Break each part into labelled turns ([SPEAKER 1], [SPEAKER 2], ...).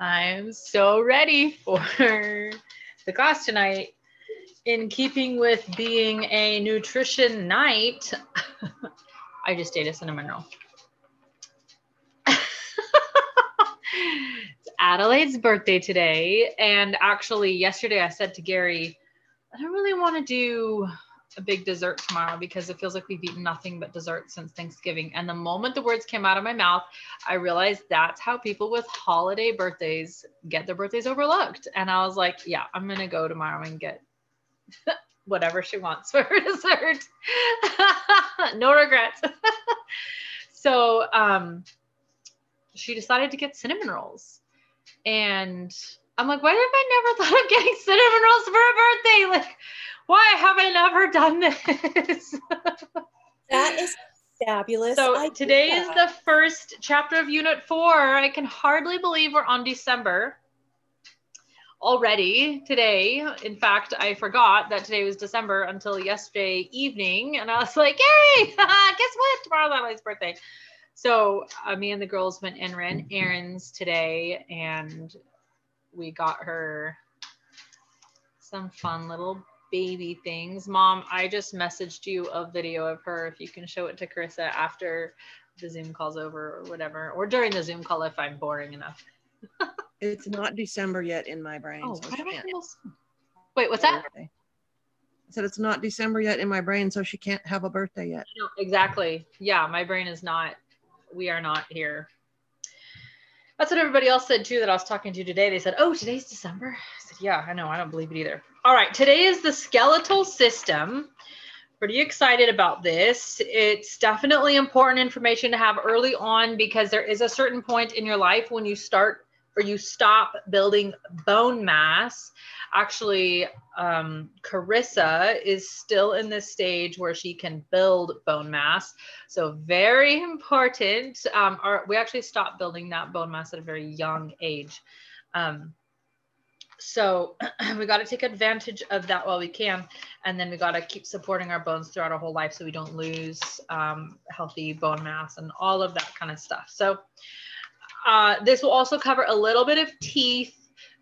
[SPEAKER 1] I'm so ready for the class tonight. In keeping with being a nutrition night, I just ate a cinnamon roll. it's Adelaide's birthday today. And actually, yesterday I said to Gary, I don't really want to do a big dessert tomorrow because it feels like we've eaten nothing but dessert since Thanksgiving. And the moment the words came out of my mouth, I realized that's how people with holiday birthdays get their birthdays overlooked. And I was like, yeah, I'm going to go tomorrow and get whatever she wants for her dessert. no regrets. so um, she decided to get cinnamon rolls. And I'm like, why have I never thought of getting cinnamon rolls for a birthday? Like, why have I never done this?
[SPEAKER 2] that is fabulous.
[SPEAKER 1] So I today is the first chapter of Unit 4. I can hardly believe we're on December already today. In fact, I forgot that today was December until yesterday evening. And I was like, yay, guess what? Tomorrow's Adelaide's birthday. So uh, me and the girls went and ran errands today and we got her some fun little baby things. Mom, I just messaged you a video of her. If you can show it to Carissa after the Zoom call's over or whatever, or during the Zoom call if I'm boring enough.
[SPEAKER 3] it's not December yet in my brain. Oh, so
[SPEAKER 1] Wait, what's that?
[SPEAKER 3] I said it's not December yet in my brain, so she can't have a birthday yet.
[SPEAKER 1] No, exactly. Yeah, my brain is not, we are not here. That's what everybody else said too that I was talking to today. They said, Oh, today's December. I said, Yeah, I know. I don't believe it either. All right, today is the skeletal system. Pretty excited about this. It's definitely important information to have early on because there is a certain point in your life when you start or you stop building bone mass. Actually, um, Carissa is still in this stage where she can build bone mass. So very important. Um, our, we actually stopped building that bone mass at a very young age. Um, so we got to take advantage of that while we can. And then we got to keep supporting our bones throughout our whole life so we don't lose um, healthy bone mass and all of that kind of stuff. So uh, this will also cover a little bit of teeth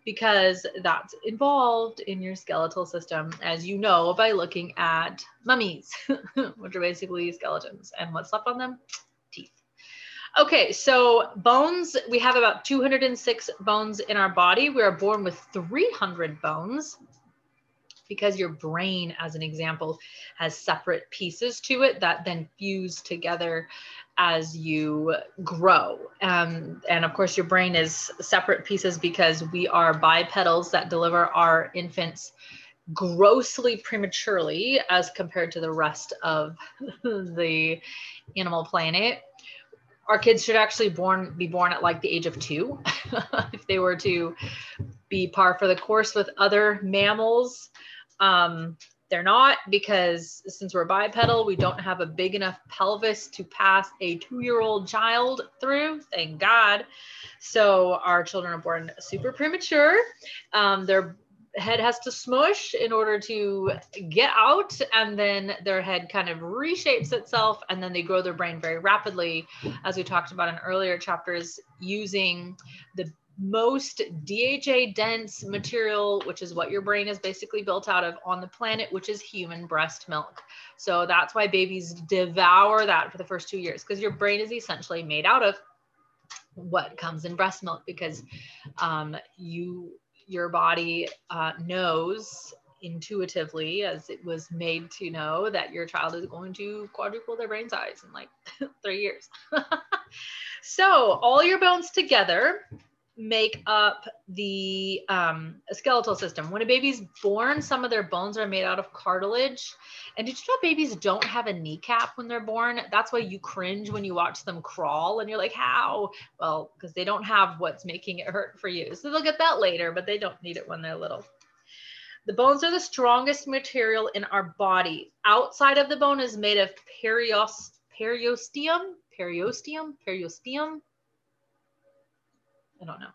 [SPEAKER 1] because that's involved in your skeletal system, as you know, by looking at mummies, which are basically skeletons. And what's left on them? Teeth. Okay, so bones, we have about 206 bones in our body. We are born with 300 bones because your brain, as an example, has separate pieces to it that then fuse together as you grow. Um, and of course, your brain is separate pieces because we are bipedals that deliver our infants grossly prematurely as compared to the rest of the animal planet our kids should actually born be born at like the age of two if they were to be par for the course with other mammals um, they're not because since we're bipedal we don't have a big enough pelvis to pass a two-year-old child through thank god. So our children are born super premature. Um, they're head has to smush in order to get out and then their head kind of reshapes itself and then they grow their brain very rapidly as we talked about in earlier chapters using the most DHA dense material, which is what your brain is basically built out of on the planet, which is human breast milk. So that's why babies devour that for the first two years because your brain is essentially made out of what comes in breast milk because um, you your body uh, knows intuitively as it was made to know that your child is going to quadruple their brain size in like three years. so all your bones together make up the um, skeletal system. When a baby's born, some of their bones are made out of cartilage. And did you know babies don't have a kneecap when they're born? That's why you cringe when you watch them crawl and you're like, how? Well, because they don't have what's making it hurt for you. So they'll get that later, but they don't need it when they're little. The bones are the strongest material in our body. Outside of the bone is made of perios- periosteum, periosteum, periosteum, I don't know.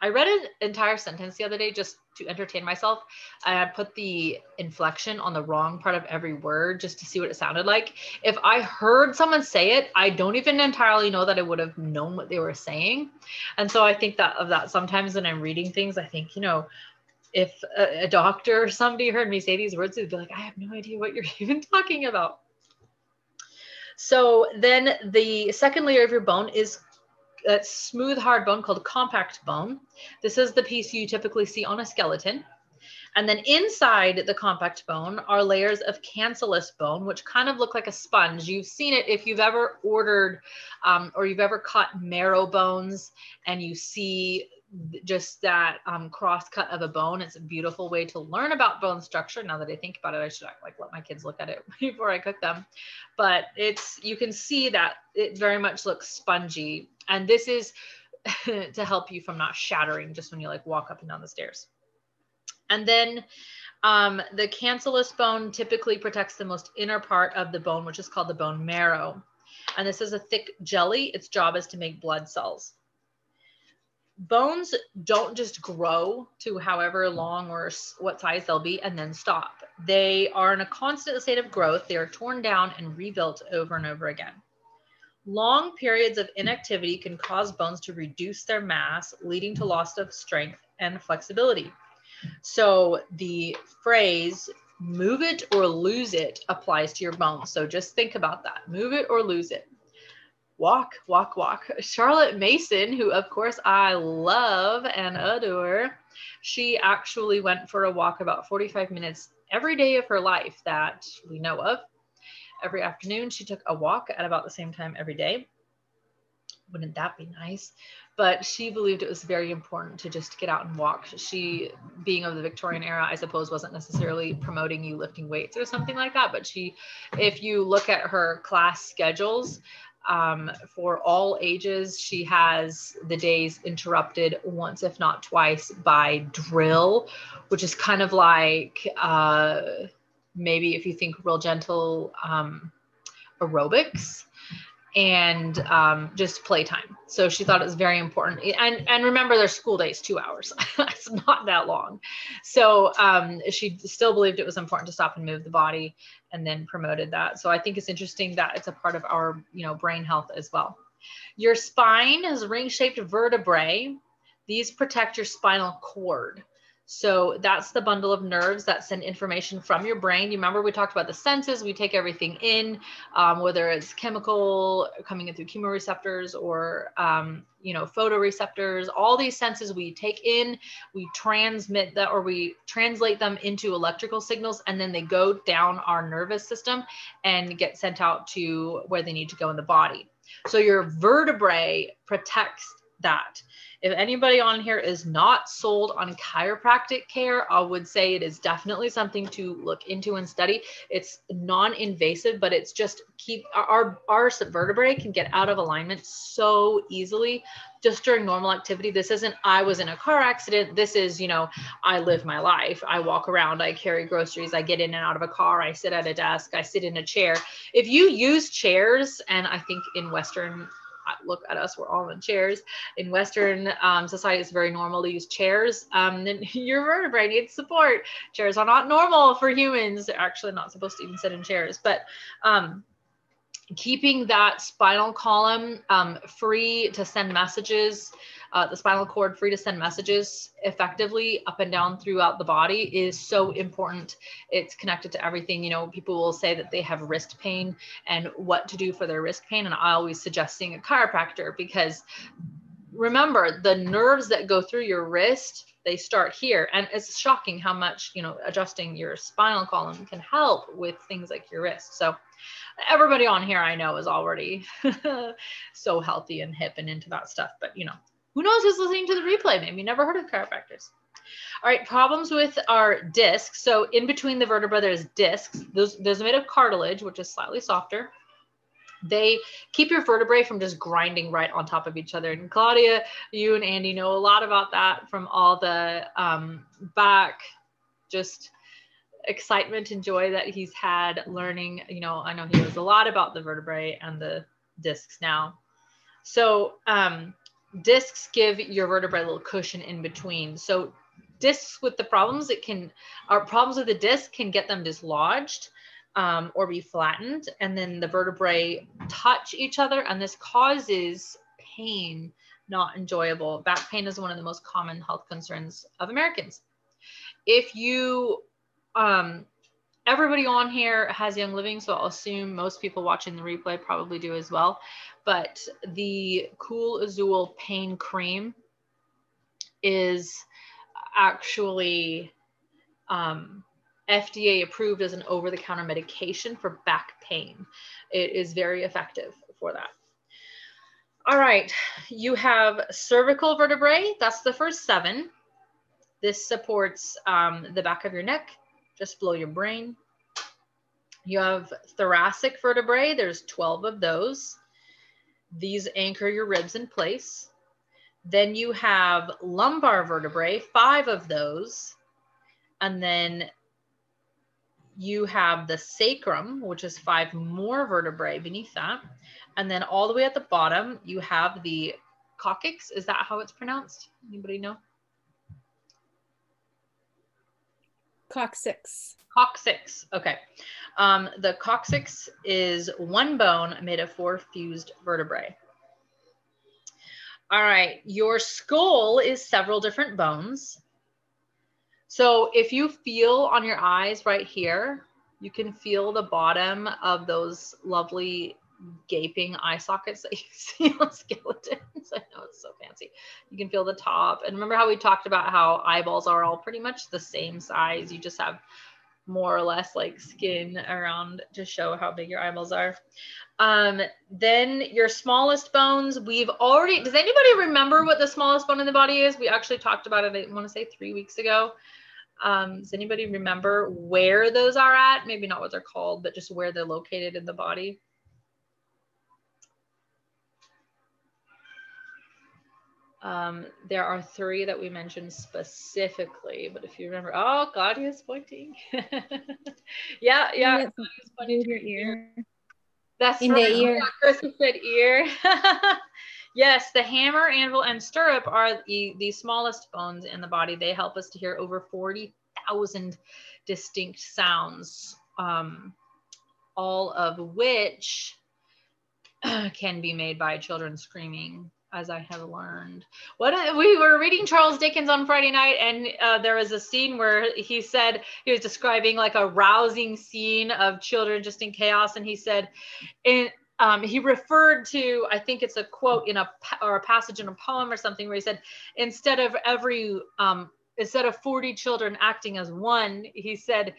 [SPEAKER 1] I read an entire sentence the other day just to entertain myself. I put the inflection on the wrong part of every word just to see what it sounded like. If I heard someone say it, I don't even entirely know that I would have known what they were saying. And so I think that of that sometimes when I'm reading things, I think, you know, if a, a doctor or somebody heard me say these words, they'd be like, I have no idea what you're even talking about. So then the second layer of your bone is a smooth, hard bone called compact bone. This is the piece you typically see on a skeleton. And then inside the compact bone are layers of cancellous bone, which kind of look like a sponge. You've seen it if you've ever ordered um, or you've ever caught marrow bones and you see just that um, cross cut of a bone. It's a beautiful way to learn about bone structure. Now that I think about it, I should like let my kids look at it before I cook them. But it's you can see that it very much looks spongy, and this is to help you from not shattering just when you like walk up and down the stairs. And then um, the cancellous bone typically protects the most inner part of the bone, which is called the bone marrow. And this is a thick jelly. Its job is to make blood cells bones don't just grow to however long or what size they'll be and then stop. They are in a constant state of growth. They are torn down and rebuilt over and over again. Long periods of inactivity can cause bones to reduce their mass, leading to loss of strength and flexibility. So the phrase move it or lose it applies to your bones. So just think about that. Move it or lose it walk, walk, walk. Charlotte Mason, who of course I love and adore, she actually went for a walk about 45 minutes every day of her life that we know of. Every afternoon, she took a walk at about the same time every day. Wouldn't that be nice? But she believed it was very important to just get out and walk. She, being of the Victorian era, I suppose, wasn't necessarily promoting you lifting weights or something like that. But she, if you look at her class schedules, um, for all ages. She has the days interrupted once, if not twice, by drill, which is kind of like uh, maybe if you think real gentle um, aerobics and um, just playtime. So she thought it was very important. And and remember, their school days two hours. it's not that long. So um, she still believed it was important to stop and move the body, and then promoted that. So I think it's interesting that it's a part of our you know brain health as well. Your spine has ring-shaped vertebrae. These protect your spinal cord. So that's the bundle of nerves that send information from your brain. You remember we talked about the senses. We take everything in, um, whether it's chemical coming in through chemoreceptors or um, you know photoreceptors. All these senses we take in, we transmit that or we translate them into electrical signals, and then they go down our nervous system and get sent out to where they need to go in the body. So your vertebrae protects that. If anybody on here is not sold on chiropractic care, I would say it is definitely something to look into and study. It's non-invasive, but it's just keep our our vertebrae can get out of alignment so easily just during normal activity. This isn't I was in a car accident. This is, you know, I live my life. I walk around, I carry groceries, I get in and out of a car, I sit at a desk, I sit in a chair. If you use chairs, and I think in Western look at us, we're all in chairs. In Western um, society, it's very normal to use chairs. Um, and your vertebrae needs support. Chairs are not normal for humans. They're actually not supposed to even sit in chairs. But um, keeping that spinal column um, free to send messages uh, the spinal cord free to send messages effectively up and down throughout the body is so important. It's connected to everything. You know, people will say that they have wrist pain and what to do for their wrist pain. And I always suggest seeing a chiropractor because remember the nerves that go through your wrist they start here and it's shocking how much you know adjusting your spinal column can help with things like your wrist so everybody on here i know is already so healthy and hip and into that stuff but you know who knows who's listening to the replay? Maybe you never heard of chiropractors. All right, problems with our discs. So in between the vertebra, there's discs. Those, those are made of cartilage, which is slightly softer. They keep your vertebrae from just grinding right on top of each other. And Claudia, you and Andy know a lot about that from all the um, back, just excitement and joy that he's had learning. You know, I know he knows a lot about the vertebrae and the discs now. So um, discs give your vertebrae a little cushion in between. So discs with the problems, it can, our problems with the disc can get them dislodged um, or be flattened. And then the vertebrae touch each other and this causes pain, not enjoyable. Back pain is one of the most common health concerns of Americans. If you, um, everybody on here has Young Living, so I'll assume most people watching the replay probably do as well. But the Cool Azul Pain Cream is actually um, FDA approved as an over the counter medication for back pain. It is very effective for that. All right, you have cervical vertebrae. That's the first seven. This supports um, the back of your neck, just below your brain. You have thoracic vertebrae. There's 12 of those. These anchor your ribs in place. Then you have lumbar vertebrae, five of those. And then you have the sacrum, which is five more vertebrae beneath that. And then all the way at the bottom, you have the coccyx. Is that how it's pronounced? Anybody know?
[SPEAKER 2] Coccyx.
[SPEAKER 1] Coccyx. Okay. Um, the coccyx is one bone made of four fused vertebrae. All right. Your skull is several different bones. So if you feel on your eyes right here, you can feel the bottom of those lovely gaping eye sockets that you see on skeletons. I know it's so fancy. You can feel the top. And remember how we talked about how eyeballs are all pretty much the same size. You just have more or less like skin around to show how big your eyeballs are. Um, then your smallest bones, we've already, does anybody remember what the smallest bone in the body is? We actually talked about it, I want to say three weeks ago. Um, does anybody remember where those are at? Maybe not what they're called, but just where they're located in the body. Um, there are three that we mentioned specifically, but if you remember, oh, Claudia's pointing. yeah, yeah.
[SPEAKER 2] In your ear.
[SPEAKER 1] That's
[SPEAKER 2] in
[SPEAKER 1] right.
[SPEAKER 2] the ear.
[SPEAKER 1] Yeah, Chris said ear. yes, the hammer, anvil, and stirrup are the, the smallest bones in the body. They help us to hear over 40,000 distinct sounds, um, all of which can be made by children screaming as I have learned. What we were reading Charles Dickens on Friday night, and uh, there was a scene where he said he was describing like a rousing scene of children just in chaos, and he said, in um, he referred to I think it's a quote in a or a passage in a poem or something where he said instead of every um, instead of 40 children acting as one, he said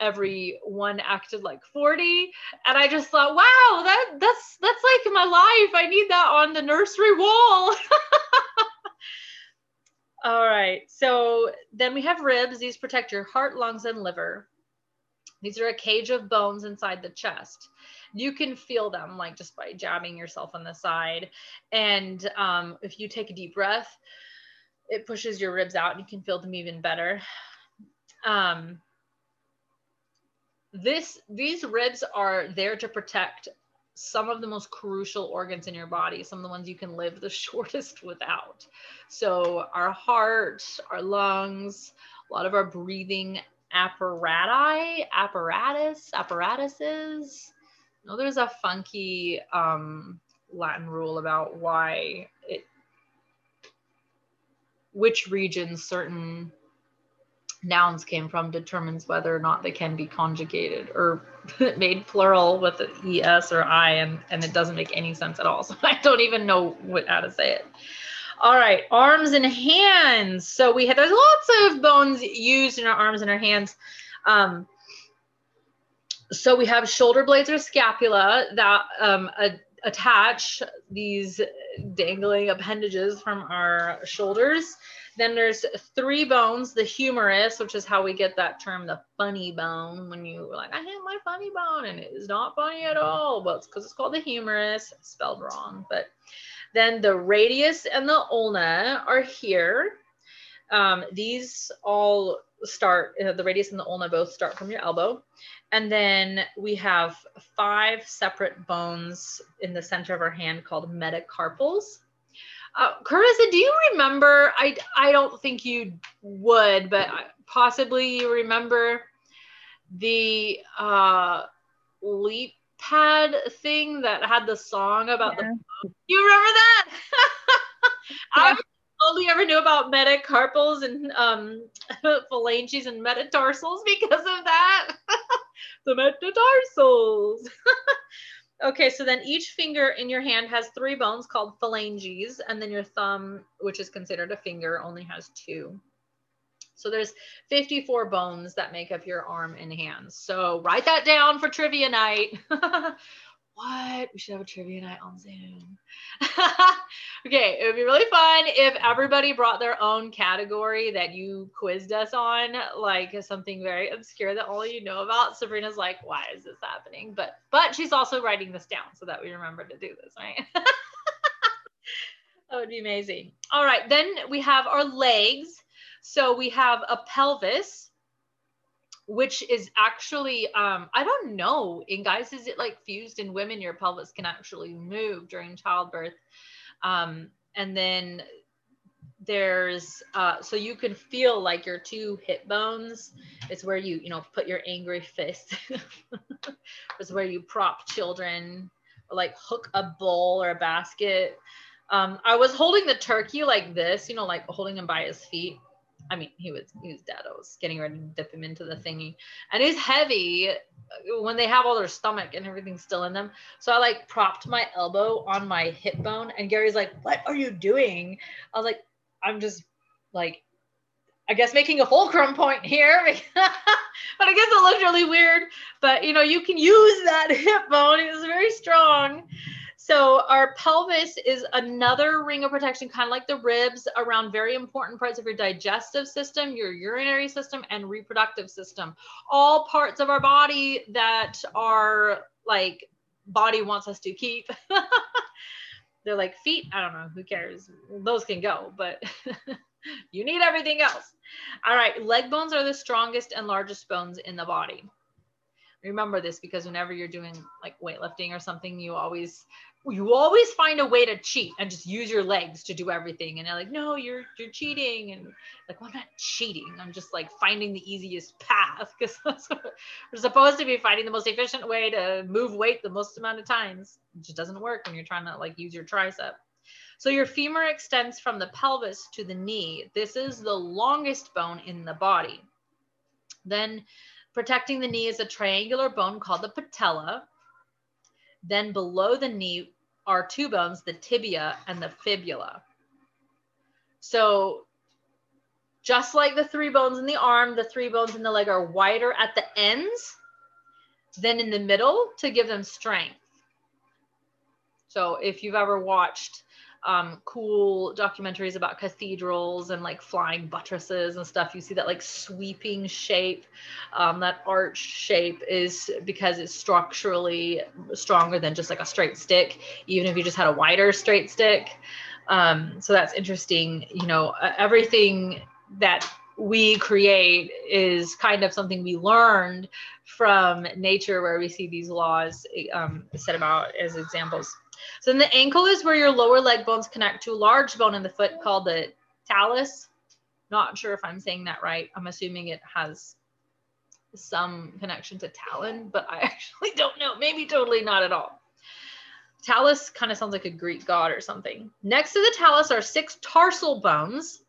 [SPEAKER 1] every one acted like 40 and i just thought wow that that's that's like my life. I need that on the nursery wall. All right so then we have ribs. These protect your heart lungs and liver. These are a cage of bones inside the chest. You can feel them like just by jabbing yourself on the side and um, if you take a deep breath it pushes your ribs out and you can feel them even better. Um, this these ribs are there to protect some of the most crucial organs in your body, some of the ones you can live the shortest without. So our heart, our lungs, a lot of our breathing apparatus, apparatus, apparatuses. No, there's a funky um, Latin rule about why it, which regions certain nouns came from determines whether or not they can be conjugated or made plural with es or i and, and it doesn't make any sense at all. So i don't even know what, how to say it. All right arms and hands. So we have there's lots of bones used in our arms and our hands. Um, so we have shoulder blades or scapula that um, a, attach these dangling appendages from our shoulders then there's three bones, the humerus, which is how we get that term, the funny bone, when you were like, I have my funny bone, and it is not funny at all. Well, it's because it's called the humerus, spelled wrong. But then the radius and the ulna are here. Um, these all start, uh, the radius and the ulna both start from your elbow. And then we have five separate bones in the center of our hand called metacarpals. Uh, Carissa, do you remember? I I don't think you would, but possibly you remember the uh, leap pad thing that had the song about
[SPEAKER 4] Yeah.
[SPEAKER 1] the. You remember that? I
[SPEAKER 4] Yeah.
[SPEAKER 1] only ever knew about metacarpals and um, phalanges and metatarsals because of that. the metatarsals. Okay, so then each finger in your hand has three bones called phalanges, and then your thumb, which is considered a finger, only has two. So there's 54 bones that make up your arm and hands. So write that down for trivia night. what? We should have a trivia night on Zoom. okay, it would be really fun if everybody brought their own category that you quizzed us on, like something very obscure that only you know about. Sabrina's like, why is this happening? But but she's also writing this down so that we remember to do this, right? that would be amazing. All right, then we have our legs. So we have a pelvis, which is actually, um, I don't know, in guys, is it like fused in women? Your pelvis can actually move during childbirth. Um, and then there's, uh, so you can feel like your two hip bones is where you, you know, put your angry fist. is where you prop children or like hook a bowl or a basket. Um, I was holding the turkey like this, you know, like holding him by his feet. I mean, he was he was dead. I was getting ready to dip him into the thingy, and he's heavy uh, when they have all their stomach and everything still in them. So I like propped my elbow on my hip bone, and Gary's like, "What are you doing?" I was like, "I'm just like, I guess making a fulcrum point here." but I guess it looked really weird. But you know, you can use that hip bone. It was very strong. So our pelvis is another ring of protection, kind of like the ribs, around very important parts of your digestive system, your urinary system, and reproductive system. All parts of our body that are like body wants us to keep. They're like feet. I don't know. Who cares? Those can go, but you need everything else. All right. Leg bones are the strongest and largest bones in the body remember this because whenever you're doing like weightlifting or something you always you always find a way to cheat and just use your legs to do everything. And they're like no you're you're cheating. And like well i'm not cheating. I'm just like finding the easiest path. Because we're supposed to be finding the most efficient way to move weight the most amount of times. It just doesn't work when you're trying to like use your tricep. So your femur extends from the pelvis to the knee. This is the longest bone in the body. Then Protecting the knee is a triangular bone called the patella. Then below the knee are two bones, the tibia and the fibula. So just like the three bones in the arm, the three bones in the leg are wider at the ends than in the middle to give them strength. So if you've ever watched um, cool documentaries about cathedrals and like flying buttresses and stuff. You see that like sweeping shape, um, that arch shape is because it's structurally stronger than just like a straight stick, even if you just had a wider straight stick. Um, so that's interesting. You know, everything that we create is kind of something we learned from nature, where we see these laws um, set about as examples. So then the ankle is where your lower leg bones connect to a large bone in the foot called the talus. Not sure if I'm saying that right. I'm assuming it has some connection to talon, but I actually don't know. Maybe totally not at all. Talus kind of sounds like a Greek god or something. Next to the talus are six tarsal bones.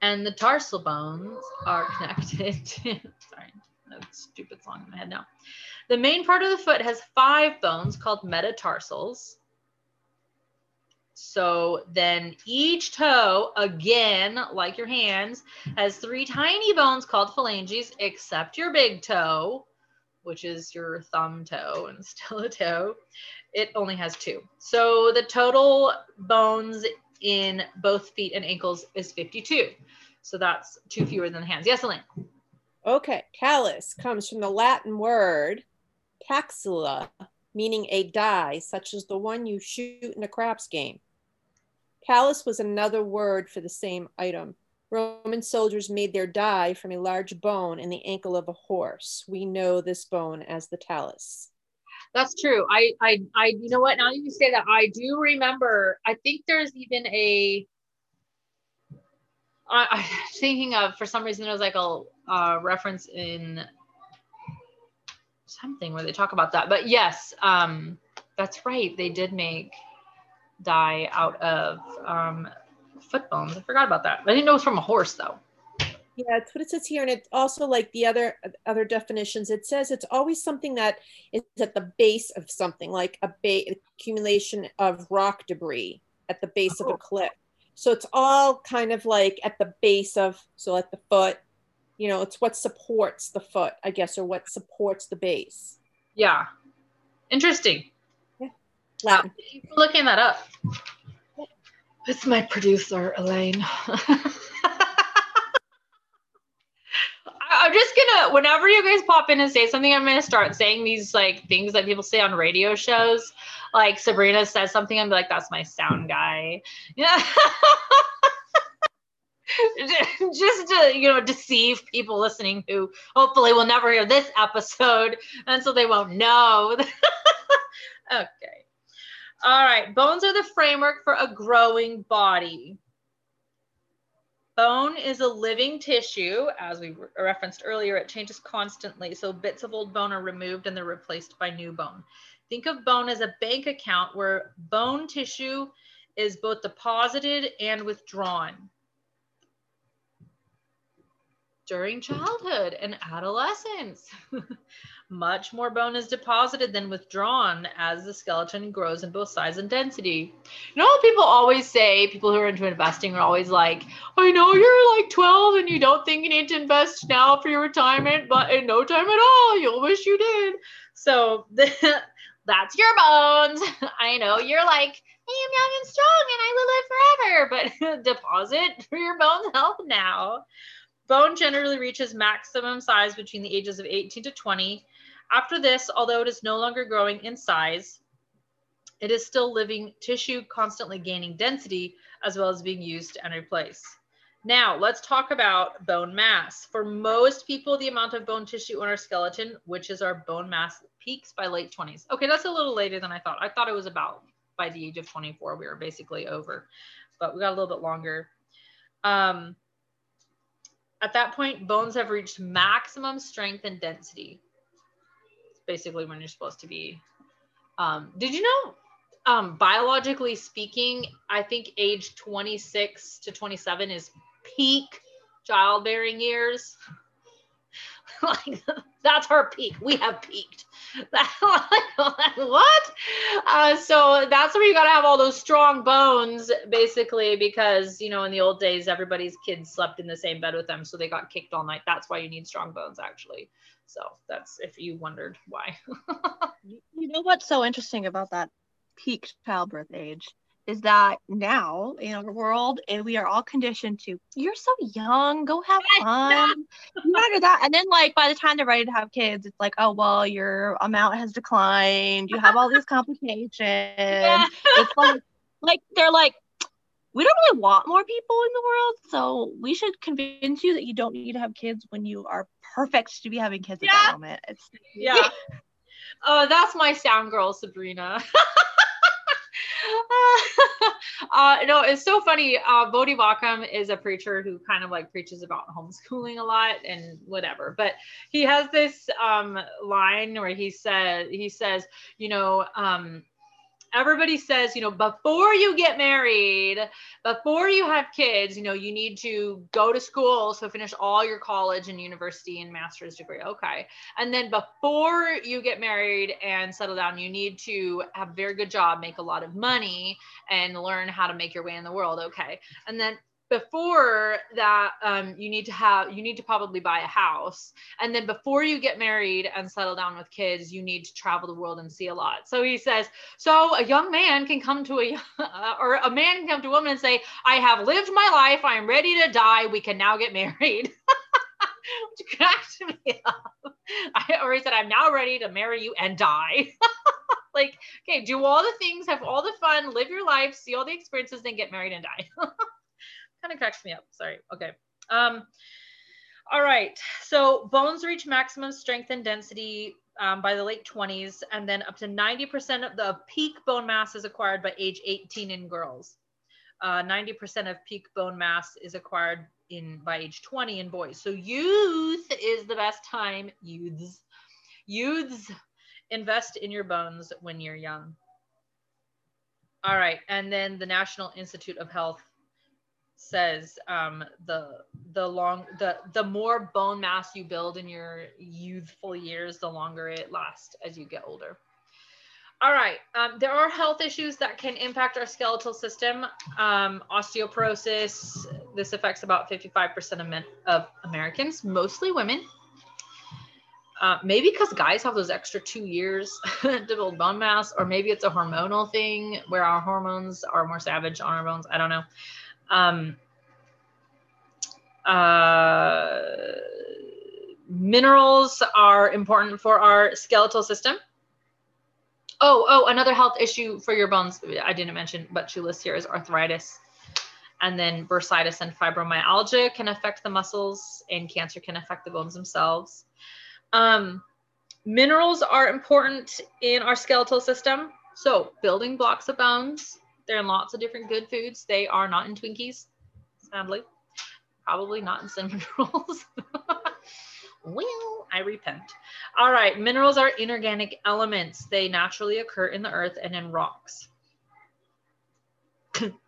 [SPEAKER 1] And the tarsal bones are connected to, sorry, that stupid song in my head now. The main part of the foot has five bones called metatarsals. So then each toe, again, like your hands, has three tiny bones called phalanges, except your big toe, which is your thumb toe and still a toe. It only has two. So the total bones in both feet and ankles is 52. So that's two fewer than the hands. Yes, Elaine.
[SPEAKER 2] Okay, callus comes from the Latin word caxilla, meaning a die, such as the one you shoot in a craps game. Callus was another word for the same item. Roman soldiers made their die from a large bone in the ankle of a horse. We know this bone as the talus.
[SPEAKER 1] That's true. I, I, I, you know what? Now you say that, I do remember. I think there's even a. I, I thinking of for some reason was like a uh, reference in something where they talk about that. But yes, um, that's right. They did make dye out of um, foot bones. I forgot about that. I didn't know it was from a horse though.
[SPEAKER 2] Yeah, it's what it says here, and it also like the other other definitions. It says it's always something that is at the base of something, like a ba- accumulation of rock debris at the base of a cliff. So it's all kind of like at the base of, so at the foot, you know, it's what supports the foot, I guess, or what supports the base.
[SPEAKER 1] Yeah. Interesting.
[SPEAKER 2] yeah.
[SPEAKER 1] wow you looking that up. It's my producer, Elaine. I- I'm just gonna, whenever you guys pop in and say something, I'm gonna start saying these like things that people say on radio shows. Like Sabrina says something, I'm like, that's my sound guy. Yeah. just to you know deceive people listening who hopefully will never hear this episode and so they won't know. Okay. All right bones are the framework for a growing body. Bone is a living tissue as we re- referenced earlier it changes constantly so bits of old bone are removed and they're replaced by new bone. Think of bone as a bank account where bone tissue is both deposited and withdrawn during childhood and adolescence. Much more bone is deposited than withdrawn as the skeleton grows in both size and density. You know people always say, people who are into investing are always like, I know you're like 12 and you don't think you need to invest now for your retirement, but in no time at all, you'll wish you did. So that's your bones. I know you're like, I am young and strong and I will live forever, but deposit for your bones health now. Bone generally reaches maximum size between the ages of 18 to 20. After this, although it is no longer growing in size, it is still living tissue, constantly gaining density, as well as being used and replaced. Now, let's talk about bone mass. For most people, the amount of bone tissue in our skeleton, which is our bone mass, peaks by late 20s. Okay, that's a little later than I thought. I thought it was about by the age of 24, we were basically over, but we got a little bit longer. Um, at that point, bones have reached maximum strength and density. It's basically when you're supposed to be. Um, did you know, um, biologically speaking, I think age 26 to 27 is peak childbearing years. like that's our peak. We have peaked. what? Uh, so that's where you got to have all those strong bones, basically, because you know in the old days everybody's kids slept in the same bed with them, so they got kicked all night. That's why you need strong bones, actually. So that's if you wondered why.
[SPEAKER 4] You know what's so interesting about that peak childbirth age is that now in our world and we are all conditioned to you're so young go have fun. you gotta that. And then like by the time they're ready to have kids it's like oh well your amount has declined. You have all these complications. It's like like they're like we don't really want more people in the world so we should convince you that you don't need to have kids when you are perfect to be having kids at
[SPEAKER 1] Yeah.
[SPEAKER 4] that moment. It's
[SPEAKER 1] yeah. Oh, that's my sound girl, Sabrina. uh, no, it's so funny. Uh, Voddie is a preacher who kind of like preaches about homeschooling a lot and whatever. But he has this um, line where he said, he says, you know, um, everybody says, you know, before you get married, before you have kids, you know, you need to go to school, so finish all your college and university and master's degree. Okay. And then before you get married and settle down, you need to have a very good job, make a lot of money, and learn how to make your way in the world. Okay. And then before that, um, you need to have, you need to probably buy a house. And then before you get married and settle down with kids, you need to travel the world and see a lot. So he says, so a young man can come to a, or a man can come to a woman and say, I have lived my life. I am ready to die. We can now get married. Which cracked me up. I, or he said, I'm now ready to marry you and die. like, okay, do all the things, have all the fun, live your life, see all the experiences, then get married and die. Kind of cracks me up. Sorry. Okay. Um, all right. So bones reach maximum strength and density um, by the late 20s, and then up to 90% of the peak bone mass is acquired by age 18 in girls. Uh, 90% of peak bone mass is acquired in by age 20 in boys. So youth is the best time. Youths, youths, invest in your bones when you're young. All right, and then the National Institute of Health says um, the the long the the more bone mass you build in your youthful years, the longer it lasts as you get older. All right, um, there are health issues that can impact our skeletal system. Um, osteoporosis. This affects about 55% of men of Americans, mostly women. Uh, maybe because guys have those extra two years to build bone mass, or maybe it's a hormonal thing where our hormones are more savage on our bones. I don't know. Um, uh, minerals are important for our skeletal system. Oh, oh, another health issue for your bones I didn't mention, but she lists here is arthritis. And then bursitis and fibromyalgia can affect the muscles, and cancer can affect the bones themselves. Um, minerals are important in our skeletal system. So, building blocks of bones, they're in lots of different good foods. They are not in Twinkies, sadly. Probably not in cinnamon rolls. well, I repent. All right, minerals are inorganic elements. They naturally occur in the earth and in rocks.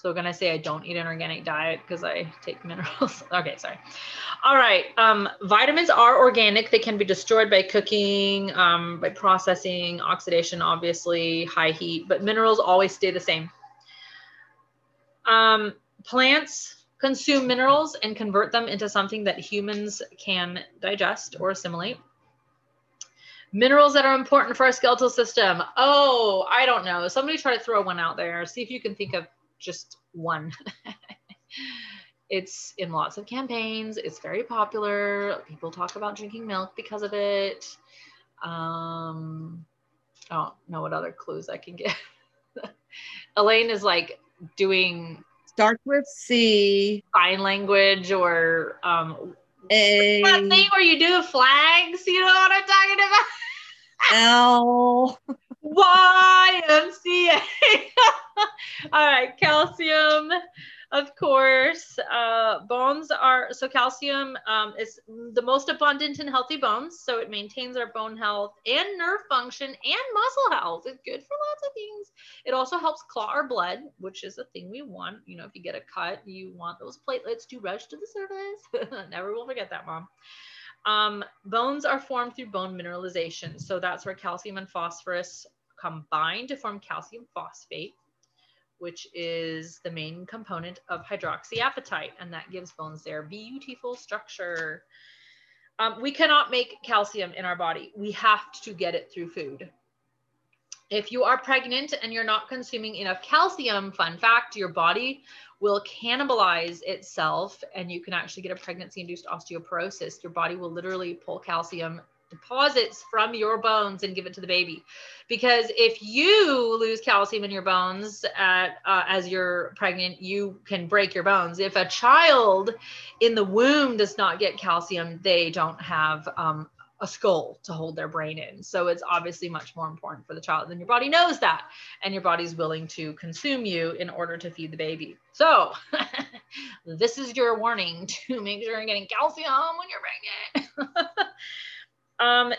[SPEAKER 1] so when I say I don't eat an organic diet because I take minerals. okay, sorry. All right, um, vitamins are organic. They can be destroyed by cooking, um, by processing, oxidation, obviously, high heat, but minerals always stay the same. Um, plants consume minerals and convert them into something that humans can digest or assimilate. Minerals that are important for our skeletal system. Oh, I don't know. Somebody try to throw one out there. See if you can think of just one. it's in lots of campaigns. It's very popular. People talk about drinking milk because of it. Um, I don't know what other clues I can give. Elaine is like doing
[SPEAKER 3] Starts with C.
[SPEAKER 1] sign language or um
[SPEAKER 3] A.
[SPEAKER 1] that thing where you do flags. You know what I'm talking about?
[SPEAKER 3] L.
[SPEAKER 1] YMCA. All right, calcium, of course. Uh, bones are so calcium um, is the most abundant in healthy bones, so it maintains our bone health and nerve function and muscle health. It's good for lots of things. It also helps clot our blood, which is a thing we want. You know, if you get a cut, you want those platelets to rush to the surface. Never will forget that, mom. Um, bones are formed through bone mineralization. So that's where calcium and phosphorus combine to form calcium phosphate, which is the main component of hydroxyapatite. And that gives bones their beautiful structure. Um, we cannot make calcium in our body. We have to get it through food. If you are pregnant and you're not consuming enough calcium, fun fact, your body will cannibalize itself and you can actually get a pregnancy induced osteoporosis. Your body will literally pull calcium deposits from your bones and give it to the baby. Because if you lose calcium in your bones at, uh, as you're pregnant, you can break your bones. If a child in the womb does not get calcium, they don't have um, a skull to hold their brain in. So it's obviously much more important for the child. And your body knows that. And your body's willing to consume you in order to feed the baby. So this is your warning to make sure you're getting calcium when you're pregnant. um,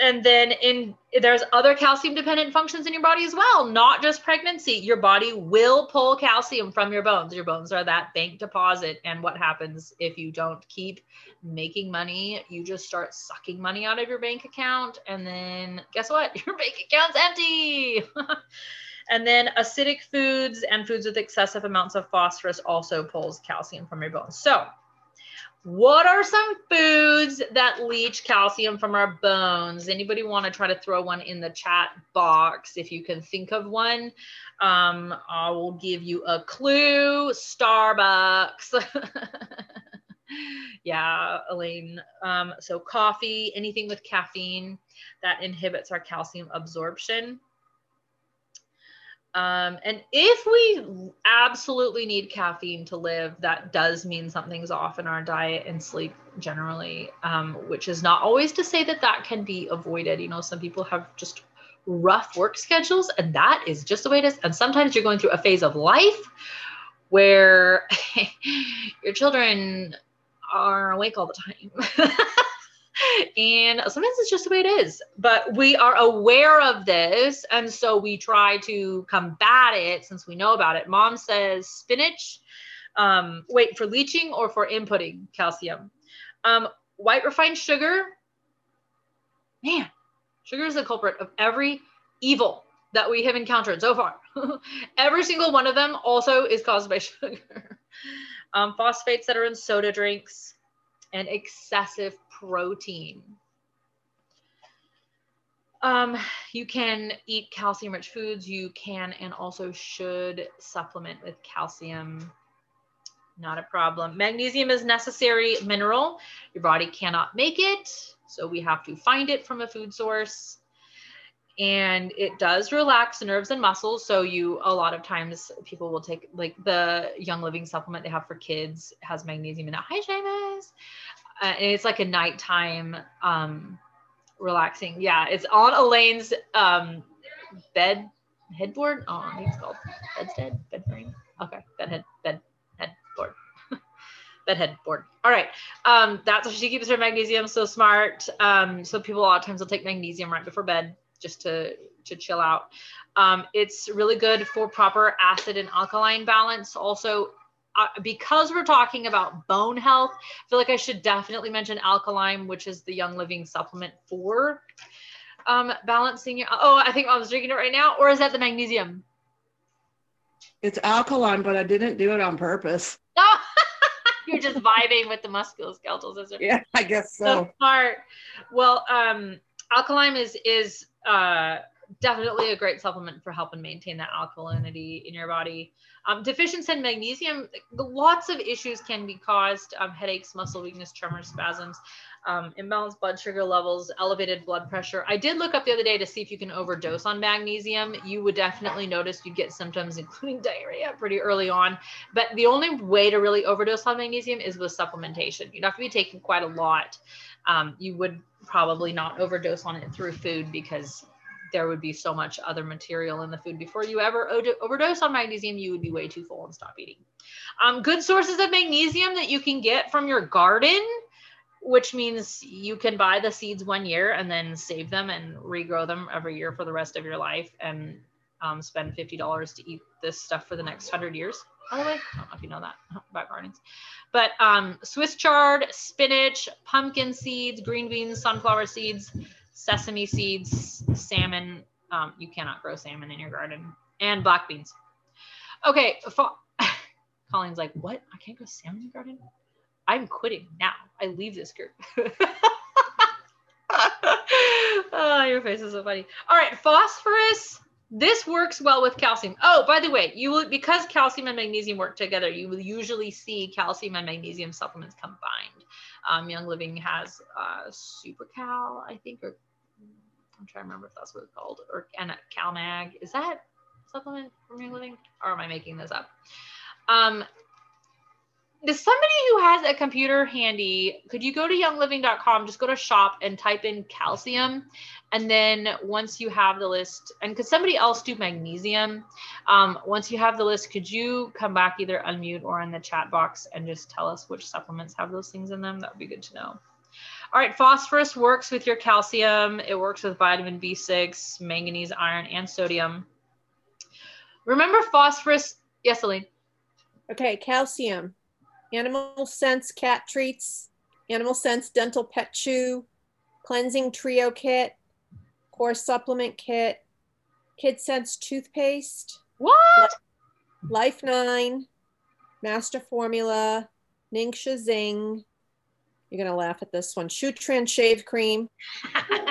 [SPEAKER 1] and then in there's other calcium dependent functions in your body as well not just pregnancy. Your body will pull calcium from your bones. Your bones are that bank deposit and what happens if you don't keep making money? You just start sucking money out of your bank account and then guess what? Your bank account's empty. And then acidic foods and foods with excessive amounts of phosphorus also pulls calcium from your bones. So what are some foods that leach calcium from our bones? Anybody want to try to throw one in the chat box if you can think of one? Um, I will give you a clue Starbucks. yeah, Elaine. Um, so, coffee, anything with caffeine that inhibits our calcium absorption. Um, and if we absolutely need caffeine to live, that does mean something's off in our diet and sleep generally, um, which is not always to say that that can be avoided. You know, some people have just rough work schedules, and that is just the way it is. And sometimes you're going through a phase of life where your children are awake all the time. and sometimes it's just the way it is. But we are aware of this. And so we try to combat it since we know about it. Mom says spinach. Um, wait, for leaching or for inputting calcium? Um, white refined sugar. Man, sugar is the culprit of every evil that we have encountered so far. every single one of them also is caused by sugar. Um, phosphates that are in soda drinks and excessive protein. Um, you can eat calcium rich foods. You can and also should supplement with calcium. Not a problem. Magnesium is necessary mineral. Your body cannot make it. So we have to find it from a food source. And it does relax nerves and muscles. So you, a lot of times people will take like the young living supplement they have for kids has magnesium in it. Hi, Seamus and it's like a nighttime um, relaxing. Yeah, it's on Elaine's um, bed headboard. Oh, it's called bedstead, bed frame. Okay, bed head, bed headboard, bed headboard. All right, um, that's how she keeps her magnesium so smart. Um, so people a lot of times will take magnesium right before bed just to to chill out. Um, it's really good for proper acid and alkaline balance. Also, uh, because we're talking about bone health, I feel like I should definitely mention AlkaLime, which is the Young Living supplement for um, balancing your. Oh, I think I was drinking it right now, or is that the magnesium?
[SPEAKER 3] It's AlkaLime, but I didn't do it on purpose.
[SPEAKER 1] No, you're just vibing with the musculoskeletal system.
[SPEAKER 3] Yeah, I guess so.
[SPEAKER 1] so smart. Well, um, AlkaLime is is uh, definitely a great supplement for helping maintain that alkalinity in your body. Um, deficiency in magnesium, lots of issues can be caused um, headaches, muscle weakness, tremors, spasms, um, imbalanced blood sugar levels, elevated blood pressure. I did look up the other day to see if you can overdose on magnesium. You would definitely notice you'd get symptoms, including diarrhea, pretty early on. But the only way to really overdose on magnesium is with supplementation. You'd have to be taking quite a lot. Um, you would probably not overdose on it through food because there would be so much other material in the food. Before you ever overdose on magnesium you would be way too full and stop eating. Um, good sources of magnesium that you can get from your garden which means you can buy the seeds one year and then save them and regrow them every year for the rest of your life and um, spend $50 to eat this stuff for the next 100 years. By the way i don't know if you know that about gardens. But um, swiss chard spinach pumpkin seeds green beans sunflower seeds sesame seeds, salmon. Um, you cannot grow salmon in your garden, and black beans. Okay, Colleen's like, what? I can't grow salmon in your garden? I'm quitting now. I leave this group. oh, your face is so funny. All right, phosphorus. This works well with calcium. Oh, by the way, you will because calcium and magnesium work together, you will usually see calcium and magnesium supplements combined. Um, Young Living has uh, Super Cal, I think, or I'm trying to remember if that's what it's called, or and CalMag. Is that supplement for Young Living, or am I making this up? Um, does somebody who has a computer handy, could you go to youngliving.com, just go to shop and type in calcium. And then once you have the list, and could somebody else do magnesium? Um, once you have the list, could you come back either unmute or in the chat box and just tell us which supplements have those things in them? That would be good to know. All right, phosphorus works with your calcium. It works with vitamin B6, manganese, iron, and sodium. Remember phosphorus? Yes, Elaine.
[SPEAKER 2] Okay, calcium. Animal Scents cat treats, Animal Scents dental pet chew, cleansing trio kit, core supplement kit, KidScents toothpaste.
[SPEAKER 1] What?
[SPEAKER 2] Life Nine, Master Formula, NingXia Zyng. You're gonna laugh at this one. Shutran shave cream.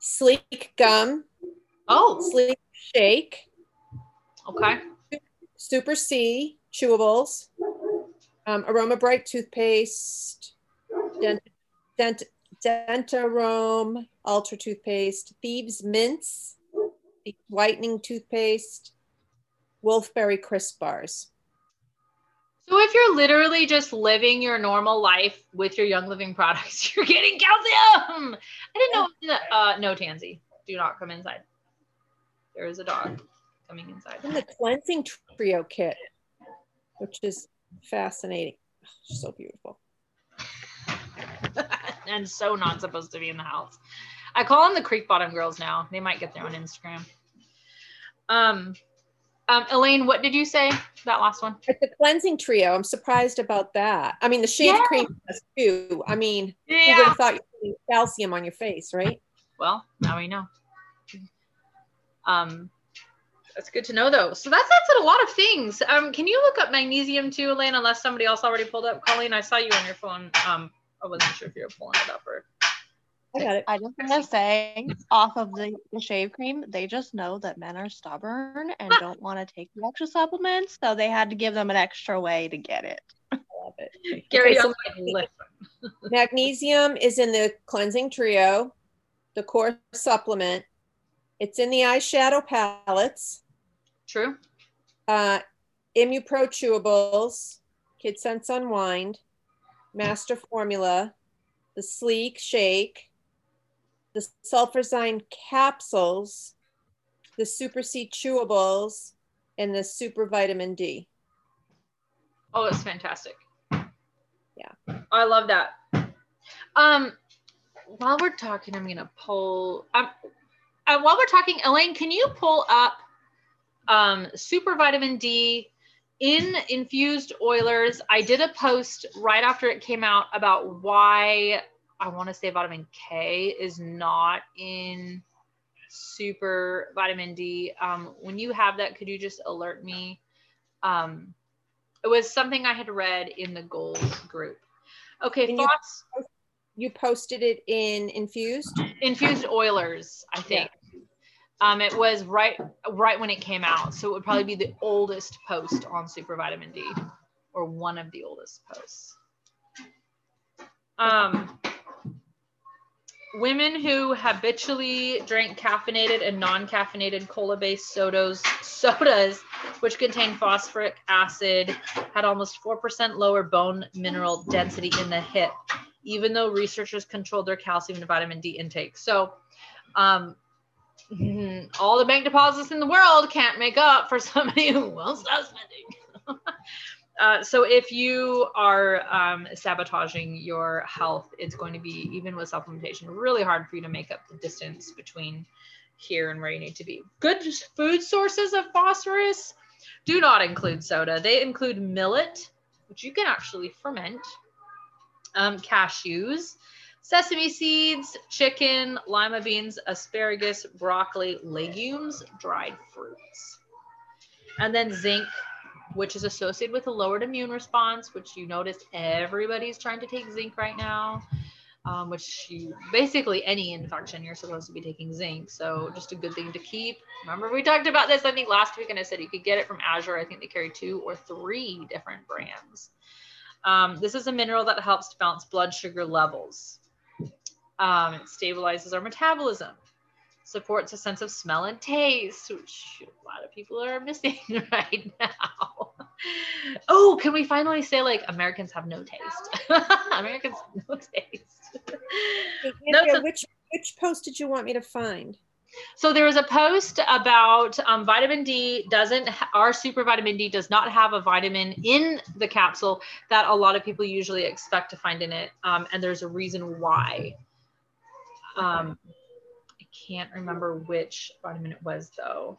[SPEAKER 2] Slique gum.
[SPEAKER 1] Oh.
[SPEAKER 2] Slique shake.
[SPEAKER 1] Okay.
[SPEAKER 2] Super C chewables, um, Aroma Bright toothpaste, Dent, Dent, Dentarome Ultra toothpaste, Thieves Mints, whitening toothpaste, Wolfberry crisp bars.
[SPEAKER 1] So if you're literally just living your normal life with your Young Living products, you're getting calcium. I didn't know. Uh, no, Tansy, do not come inside. There is a dog coming inside.
[SPEAKER 2] And the cleansing trio kit, which is fascinating. Oh, so beautiful.
[SPEAKER 1] and so not supposed to be in the house. I call them the Creek Bottom Girls now. They might get their own Instagram. Um, um, Elaine, what did you say? That last one.
[SPEAKER 2] But the cleansing trio, I'm surprised about that. I mean, the shave
[SPEAKER 1] Yeah.
[SPEAKER 2] cream too. I mean, you would have thought you were putting calcium on your face, right?
[SPEAKER 1] Well, now we know. Um, that's good to know though. So that's that's a lot of things. Um, can you look up magnesium too, Elaine? Unless somebody else already pulled up. Colleen, I saw you on your phone. Um, I wasn't sure if you were pulling it up or.
[SPEAKER 2] I got it.
[SPEAKER 4] I just want to say, off of the, the shave cream, they just know that men are stubborn and don't want to take the extra supplements, so they had to give them an extra way to get it.
[SPEAKER 2] Love it.
[SPEAKER 1] Gary,
[SPEAKER 2] so
[SPEAKER 1] I'm listen.
[SPEAKER 2] Magnesium is in the cleansing trio, the core supplement. It's in the eyeshadow palettes,
[SPEAKER 1] True.
[SPEAKER 2] uh, Immupro chewables, KidScents Unwind, Master Formula, the Slique Shake, the Sulfurzyme capsules, the Super C chewables, and the Super Vitamin D.
[SPEAKER 1] Oh, it's fantastic.
[SPEAKER 2] Yeah.
[SPEAKER 1] I love that. Um, while we're talking, I'm gonna pull. Um, uh, while we're talking, Elaine, can you pull up um, super vitamin D in infused oilers? I did a post right after it came out about why I want to say vitamin K is not in super vitamin D. Um, when you have that, could you just alert me? Um, it was something I had read in the goals group. Okay,
[SPEAKER 2] you-
[SPEAKER 1] thoughts
[SPEAKER 2] You posted it in infused.
[SPEAKER 1] infused oilers, I think. Um, it was right right when it came out, so it would probably be the oldest post on super vitamin D, or one of the oldest posts. Um, women who habitually drank caffeinated and non-caffeinated cola-based sodas, sodas, which contain phosphoric acid, had almost four percent lower bone mineral density in the hip even though researchers controlled their calcium and vitamin D intake. So, um, all the bank deposits in the world can't make up for somebody who won't stop spending. uh, so, if you are um, sabotaging your health, it's going to be, even with supplementation, really hard for you to make up the distance between here and where you need to be. Good food sources of phosphorus do not include soda, they include millet, which you can actually ferment um, cashews, sesame seeds, chicken, lima beans, asparagus, broccoli, legumes, dried fruits. And then zinc, which is associated with a lowered immune response, which you notice everybody's trying to take zinc right now. Um, which you basically any infection you're supposed to be taking zinc so just a good thing to keep remember we talked about this i think last week and i said you could get it from azure i think they carry two or three different brands um, this is a mineral that helps to balance blood sugar levels. Um, it stabilizes our metabolism, supports a sense of smell and taste, which a lot of people are missing right now. Oh, can we finally say like Americans have no taste? Americans have no taste. No,
[SPEAKER 2] which which post did you want me to find?
[SPEAKER 1] So there was a post about um, vitamin D doesn't our super vitamin D does not have a vitamin in the capsule that a lot of people usually expect to find in it, um, and there's a reason why. Um, can't remember which vitamin it was though.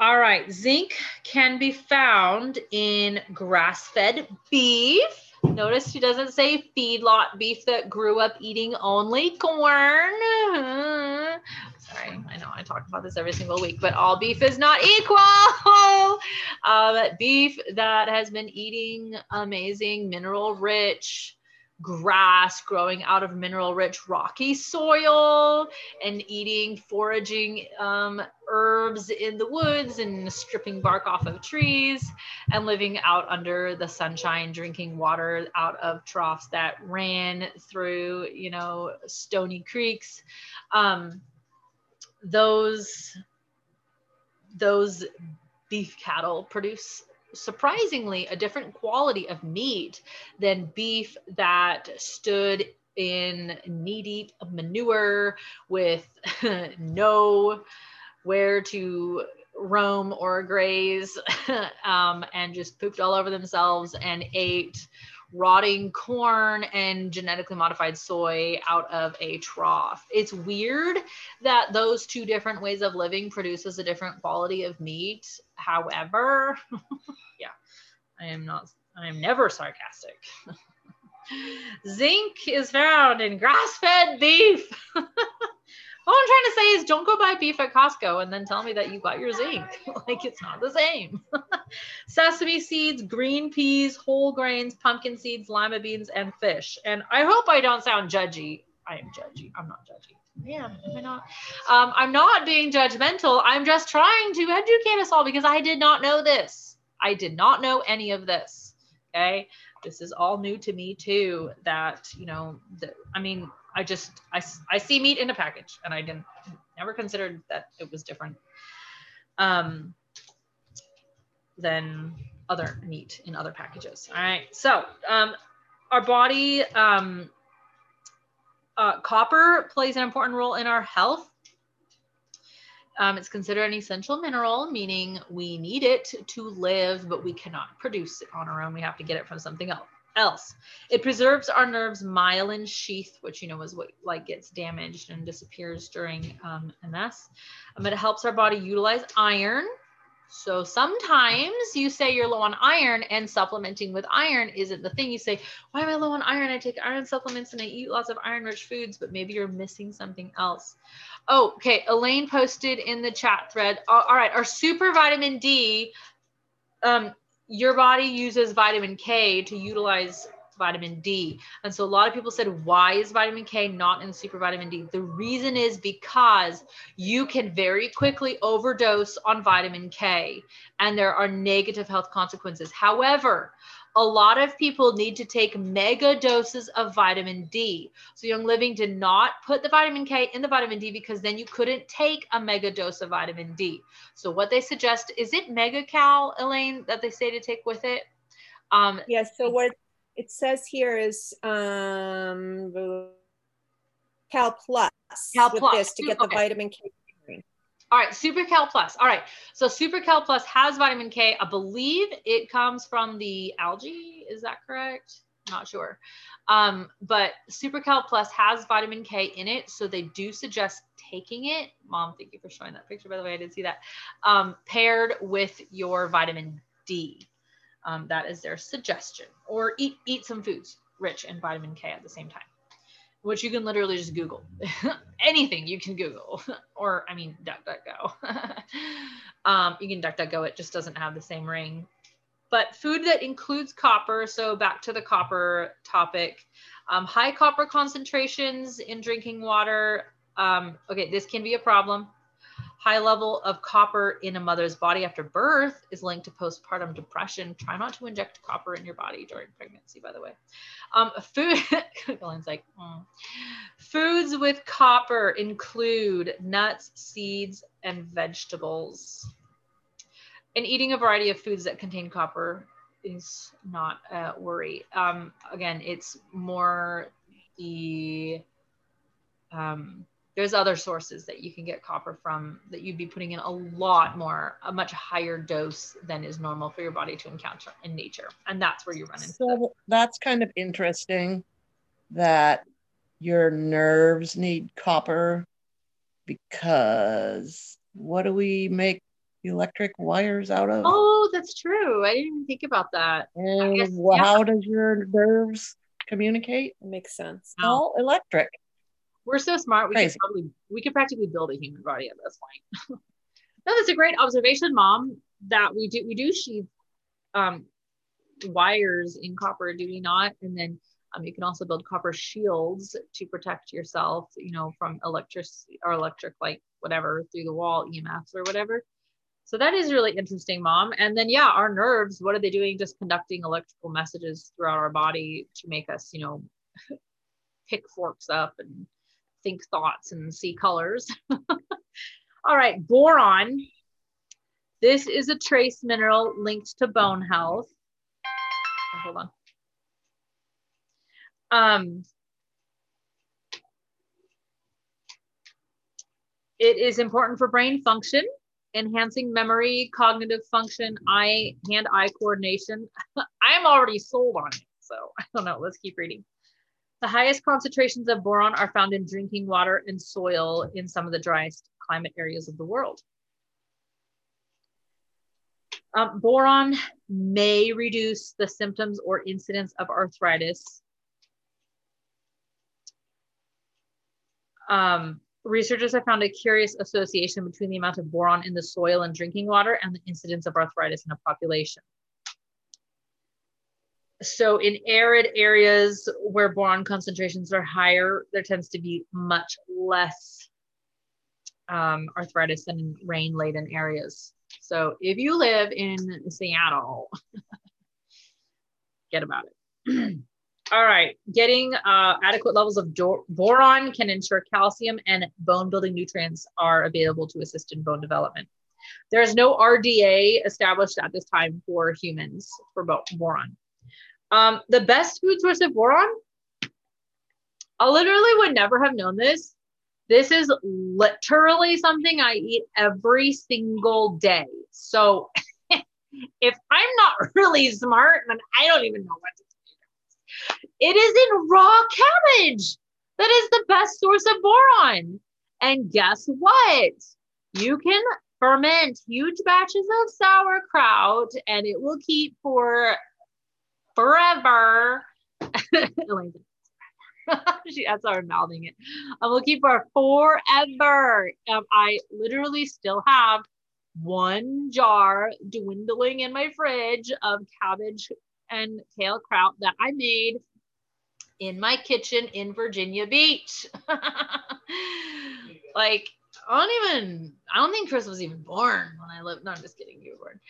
[SPEAKER 1] All right, zinc can be found in grass-fed beef. Notice she doesn't say feedlot beef that grew up eating only corn. Sorry, I know I talk about this every single week, but all beef is not equal. Um, beef that has been eating amazing mineral rich grass growing out of mineral rich rocky soil and eating foraging um, herbs in the woods and stripping bark off of trees and living out under the sunshine, drinking water out of troughs that ran through, you know, stony creeks. Um, those those beef cattle produce surprisingly a different quality of meat than beef that stood in knee deep manure with no where to roam or graze um, and just pooped all over themselves and ate rotting corn and genetically modified soy out of a trough. It's weird that those two different ways of living produces a different quality of meat. However, yeah, I am not I am never sarcastic. Zinc is found in grass-fed beef. All I'm trying to say is don't go buy beef at Costco and then tell me that you got your zinc. like it's not the same. Sesame seeds, green peas, whole grains, pumpkin seeds, lima beans, and fish. And I hope I don't sound judgy. I am judgy. I'm not judgy. Yeah, am I not? Um, I'm not being judgmental. I'm just trying to educate us all because I did not know this. I did not know any of this. Okay. This is all new to me too. That, you know, the, I mean, I just I, I see meat in a package and I didn't never considered that it was different um, than other meat in other packages. All right, so um, our body um, uh, copper plays an important role in our health. Um, it's considered an essential mineral, meaning we need it to live, but we cannot produce it on our own. We have to get it from something else else. It preserves our nerves myelin sheath, which you know is what like gets damaged and disappears during um, MS. Um, it helps our body utilize iron. So sometimes you say you're low on iron and supplementing with iron isn't the thing. You say, why am I low on iron? I take iron supplements and I eat lots of iron rich foods, but maybe you're missing something else. Oh, okay. Elaine posted in the chat thread. all right. Our super vitamin D um, your body uses vitamin K to utilize vitamin D. And so a lot of people said, why is vitamin K not in super vitamin D? The reason is because you can very quickly overdose on vitamin K and there are negative health consequences. However, a lot of people need to take mega doses of vitamin D. So Young Living did not put the vitamin K in the vitamin D because then you couldn't take a mega dose of vitamin D. So what they suggest is it mega cal, Elaine, that they say to take with it?
[SPEAKER 2] Um, yes. So what it says here is um, Cal Plus.
[SPEAKER 1] Cal Plus
[SPEAKER 2] this to get the okay. vitamin K
[SPEAKER 1] all right, Super Cal Plus. All right, so Super Cal Plus has vitamin K. I believe it comes from the algae. Is that correct? Not sure. Um, but Super Cal Plus has vitamin K in it, so they do suggest taking it. Mom, thank you for showing that picture. By the way, I did see that. Um, paired with your vitamin D. Um, that is their suggestion. Or eat eat some foods rich in vitamin K at the same time which you can literally just Google. Anything you can Google, or I mean, DuckDuckGo. um, you can DuckDuckGo, it just doesn't have the same ring. But food that includes copper, so back to the copper topic, um, high copper concentrations in drinking water. Um, okay, this can be a problem. High level of copper in a mother's body after birth is linked to postpartum depression. Try not to inject copper in your body during pregnancy, by the way. Um, food, Colin's like, mm. foods with copper include nuts, seeds, and vegetables. And eating a variety of foods that contain copper is not a worry. Um, again, it's more the um, there's other sources that you can get copper from that you'd be putting in a lot more, a much higher dose than is normal for your body to encounter in nature. And that's where you run into.
[SPEAKER 3] So that's kind of interesting that your nerves need copper because what do we make electric wires out of?
[SPEAKER 1] Oh, that's true. I didn't even think about that.
[SPEAKER 3] And guess, how yeah. does your nerves communicate?
[SPEAKER 2] It makes sense.
[SPEAKER 3] All electric.
[SPEAKER 1] We're so smart. We Crazy. could probably we could practically build a human body at this point. no, that's a great observation, mom. That we do we do sheath um, wires in copper, do we not? And then um, you can also build copper shields to protect yourself, you know, from electric or electric like whatever through the wall EMFs or whatever. So that is really interesting, mom. And then yeah, our nerves, what are they doing? Just conducting electrical messages throughout our body to make us, you know, pick forks up and think thoughts and see colors. All right, boron. This is a trace mineral linked to bone health. Oh, hold on. Um, it is important for brain function, enhancing memory, cognitive function, eye, hand-eye coordination. I'm already sold on it, so I don't know. Let's keep reading. The highest concentrations of boron are found in drinking water and soil in some of the driest climate areas of the world. Um, boron may reduce the symptoms or incidence of arthritis. Um, researchers have found a curious association between the amount of boron in the soil and drinking water and the incidence of arthritis in a population. So in arid areas where boron concentrations are higher, there tends to be much less um, arthritis than in rain laden areas. So if you live in Seattle, get about it. All right, getting uh, adequate levels of boron can ensure calcium and bone building nutrients are available to assist in bone development. There is no RDA established at this time for humans for boron. Um, the best food source of boron, I literally would never have known this. This is literally something I eat every single day. So if I'm not really smart, then I don't even know what to do. It is in raw cabbage. That is the best source of boron. And guess what? You can ferment huge batches of sauerkraut and it will keep for forever. she, I'm mouthing it. I'm looking for forever. Um, I literally still have one jar dwindling in my fridge of cabbage and kale kraut that I made in my kitchen in Virginia Beach. like, I don't even, I don't think Chris was even born when I lived. No, I'm just kidding. You were born.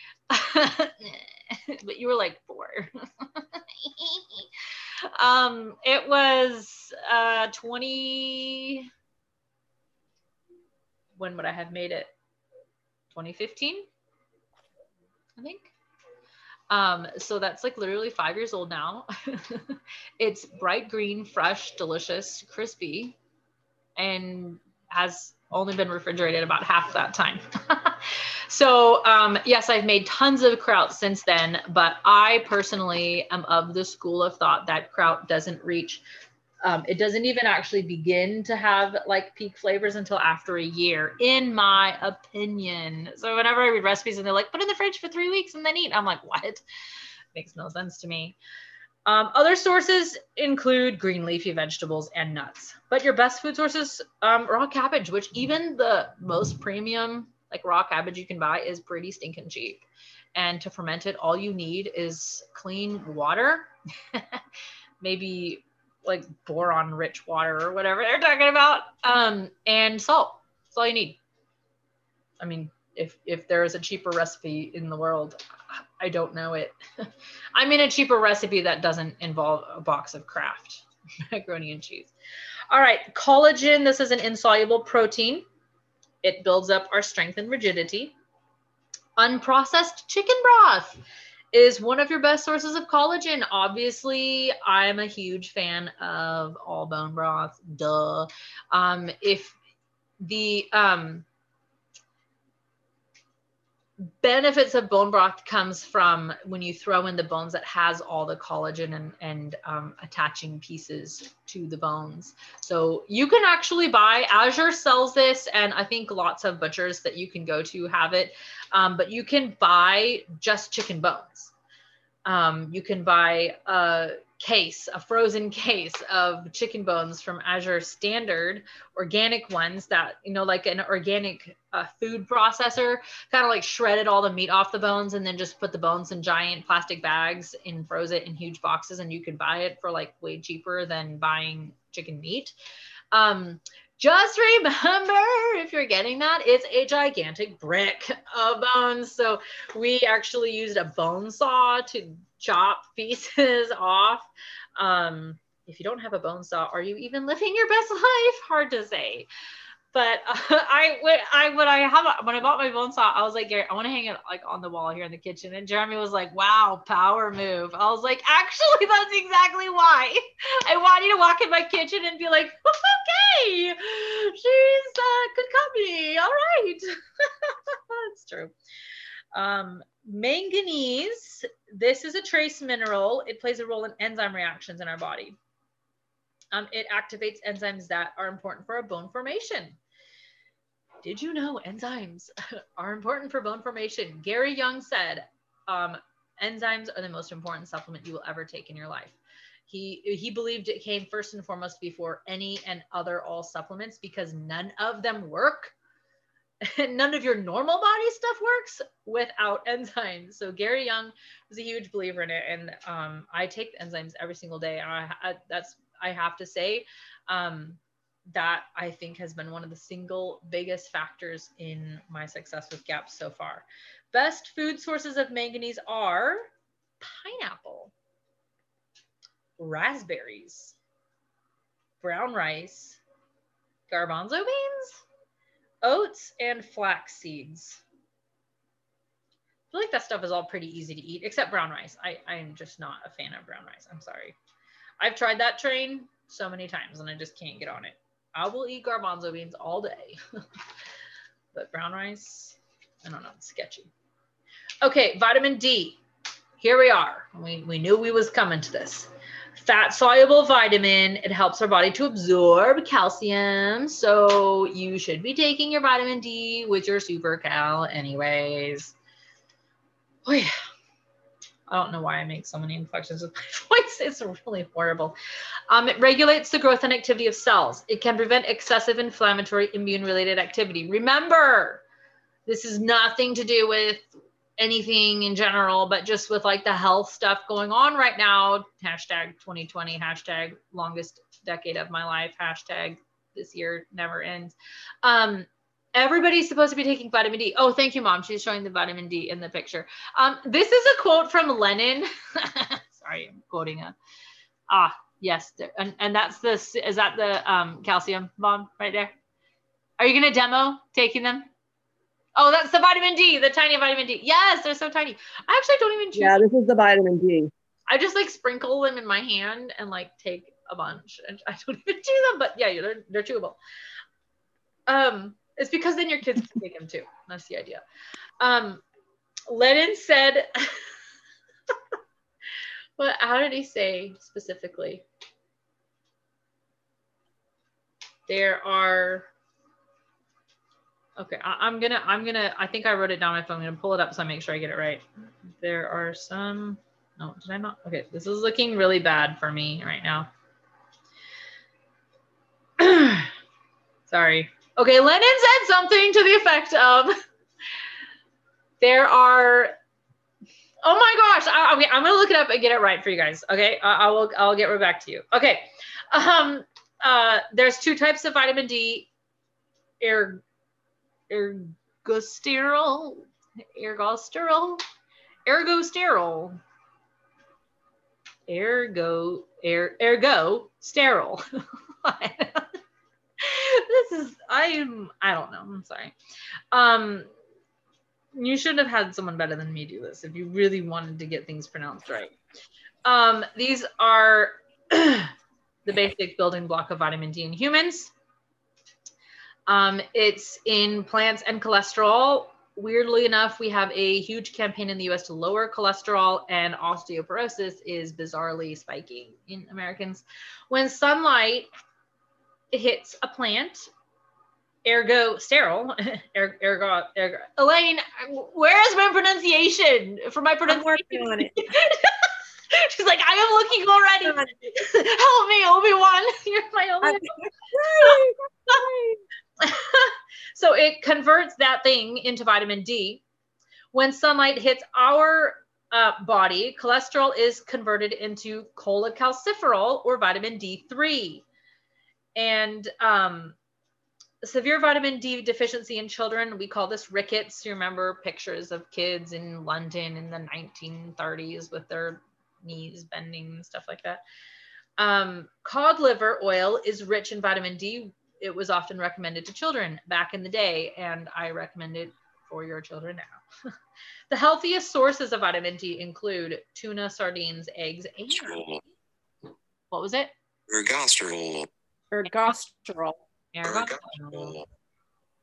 [SPEAKER 1] but you were like four. um, it was uh 20. When would I have made it? 2015, I think. Um, so that's like literally five years old now. it's bright green, fresh, delicious, crispy, and has only been refrigerated about half that time. so um, yes, I've made tons of kraut since then, but I personally am of the school of thought that kraut doesn't reach um, it doesn't even actually begin to have like peak flavors until after a year, in my opinion. So whenever I read recipes and they're like, put in the fridge for three weeks and then eat, I'm like, what? Makes no sense to me. Um, other sources include green leafy vegetables and nuts, but your best food sources, um, raw cabbage, which even the most premium like raw cabbage you can buy is pretty stinking cheap. And to ferment it, all you need is clean water, maybe like boron rich water or whatever they're talking about, um, and salt. That's all you need. I mean, if if there is a cheaper recipe in the world, I don't know it. I mean, a cheaper recipe that doesn't involve a box of Kraft macaroni and cheese. All right, collagen. This is an insoluble protein. It builds up our strength and rigidity. Unprocessed chicken broth is one of your best sources of collagen. Obviously, I'm a huge fan of all bone broth. Duh. Um, if the um, benefits of bone broth comes from when you throw in the bones that has all the collagen and, and um, attaching pieces to the bones. So you can actually buy, Azure sells this, and I think lots of butchers that you can go to have it, um, but you can buy just chicken bones. Um, you can buy a case, a frozen case of chicken bones from Azure Standard, organic ones that, you know, like an organic uh, food processor, kind of like shredded all the meat off the bones and then just put the bones in giant plastic bags and froze it in huge boxes. And you could buy it for like way cheaper than buying chicken meat. Um, just remember if you're getting that, it's a gigantic brick of bones. So we actually used a bone saw to chop pieces off. Um, if you don't have a bone saw, are you even living your best life? Hard to say. But uh, I when I when I have when I bought my bone saw, I was like, Gary, I want to hang it like on the wall here in the kitchen. And Jeremy was like, Wow, power move. I was like, Actually, that's exactly why. I want you to walk in my kitchen and be like, Okay, she's uh, good company. All right, that's true. Um, manganese. This is a trace mineral. It plays a role in enzyme reactions in our body. Um, it activates enzymes that are important for our bone formation. Did you know enzymes are important for bone formation? Gary Young said um, enzymes are the most important supplement you will ever take in your life. He, he believed it came first and foremost before any and other all supplements because none of them work. none of your normal body stuff works without enzymes. So Gary Young was a huge believer in it, and um, I take enzymes every single day. And I, I, that's I have to say, um, that I think has been one of the single biggest factors in my success with GAPS so far. Best food sources of manganese are pineapple, raspberries, brown rice, garbanzo beans, oats, and flax seeds. I feel like that stuff is all pretty easy to eat, except brown rice. I, I'm just not a fan of brown rice. I'm sorry. I've tried that train so many times and I just can't get on it. I will eat garbanzo beans all day. but brown rice, I don't know, it's sketchy. Okay, vitamin D. Here we are. We, we knew we was coming to this. Fat soluble vitamin. It helps our body to absorb calcium. So you should be taking your vitamin D with your super cal anyways. Oh yeah. I don't know why I make so many inflections with my voice. It's really horrible. Um, it regulates the growth and activity of cells. It can prevent excessive inflammatory immune related activity. Remember, this is nothing to do with anything in general, but just with like the health stuff going on right now. Hashtag 2020, hashtag longest decade of my life, hashtag this year never ends. Um, Everybody's supposed to be taking vitamin D. Oh, thank you, mom. She's showing the vitamin D in the picture. Um, this is a quote from Lenin. Sorry, I'm quoting a. Ah, yes, and and that's this. Is that the um, calcium bomb right there? Are you gonna demo taking them? Oh, that's the vitamin D, the tiny vitamin D. Yes, they're so tiny. I actually don't even choose.
[SPEAKER 3] Yeah, this is the vitamin D.
[SPEAKER 1] I just like sprinkle them in my hand and like take a bunch, and I don't even chew them. But yeah, they're they're chewable. Um, it's because then your kids can take them too. That's the idea. Um, Lenin said, "What? How did he say specifically? There are. Okay, I, am gonna. I'm gonna. I think I wrote it down phone. I'm gonna pull it up so I make sure I get it right. There are some. No, did I not? Okay, this is looking really bad for me right now. Sorry. Okay, Lenin said something to the effect of there are. Oh my gosh! I, okay, I'm gonna look it up and get it right for you guys. Okay, I, I will. I'll get right back to you. Okay. Um. Uh. There's two types of vitamin D. Er. Ergosterol. Ergosterol. Ergosterol. Ergo. Er, ergo. Sterile. is I'm I don't know. I'm sorry. Um you should have had someone better than me do this if you really wanted to get things pronounced right. Um these are the basic building block of vitamin D in humans. Um, it's in plants and cholesterol. Weirdly enough, we have a huge campaign in the US to lower cholesterol, and osteoporosis is bizarrely spiking in Americans. When sunlight hits a plant, ergo sterile, er, ergo, ergo. Elaine, where is my pronunciation for my pronunciation? on it. She's like, I am looking already. Help me, Obi Wan. You're my only. so it converts that thing into vitamin D. When sunlight hits our uh, body, cholesterol is converted into cholecalciferol or vitamin D3 and um, severe vitamin D deficiency in children, we call this rickets. You remember pictures of kids in London in the 1930s with their knees bending and stuff like that. Um, cod liver oil is rich in vitamin D. it was often recommended to children back in the day, and I recommend it for your children now. the healthiest sources of vitamin D include tuna, sardines, eggs, and what was it?
[SPEAKER 5] Ergosterol.
[SPEAKER 2] Ergosterol.
[SPEAKER 1] Ergosterol.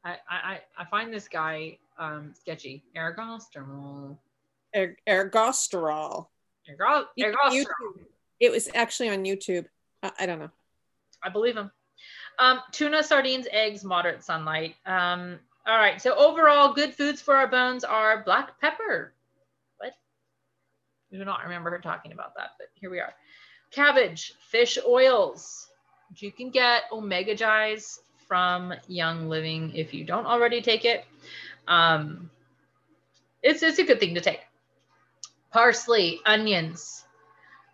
[SPEAKER 1] I, I, I find this guy um, sketchy. Ergosterol.
[SPEAKER 2] Er, ergosterol.
[SPEAKER 1] Ergo, ergosterol.
[SPEAKER 2] YouTube. It was actually on YouTube. I, I don't know.
[SPEAKER 1] I believe him. Um, tuna, sardines, eggs, moderate sunlight. Um, all right. So overall, good foods for our bones are black pepper. What? I do not remember her talking about that, but here we are. Cabbage, fish oils. You can get OmegaGize from Young Living if you don't already take it. Um, it's it's a good thing to take. Parsley, onions,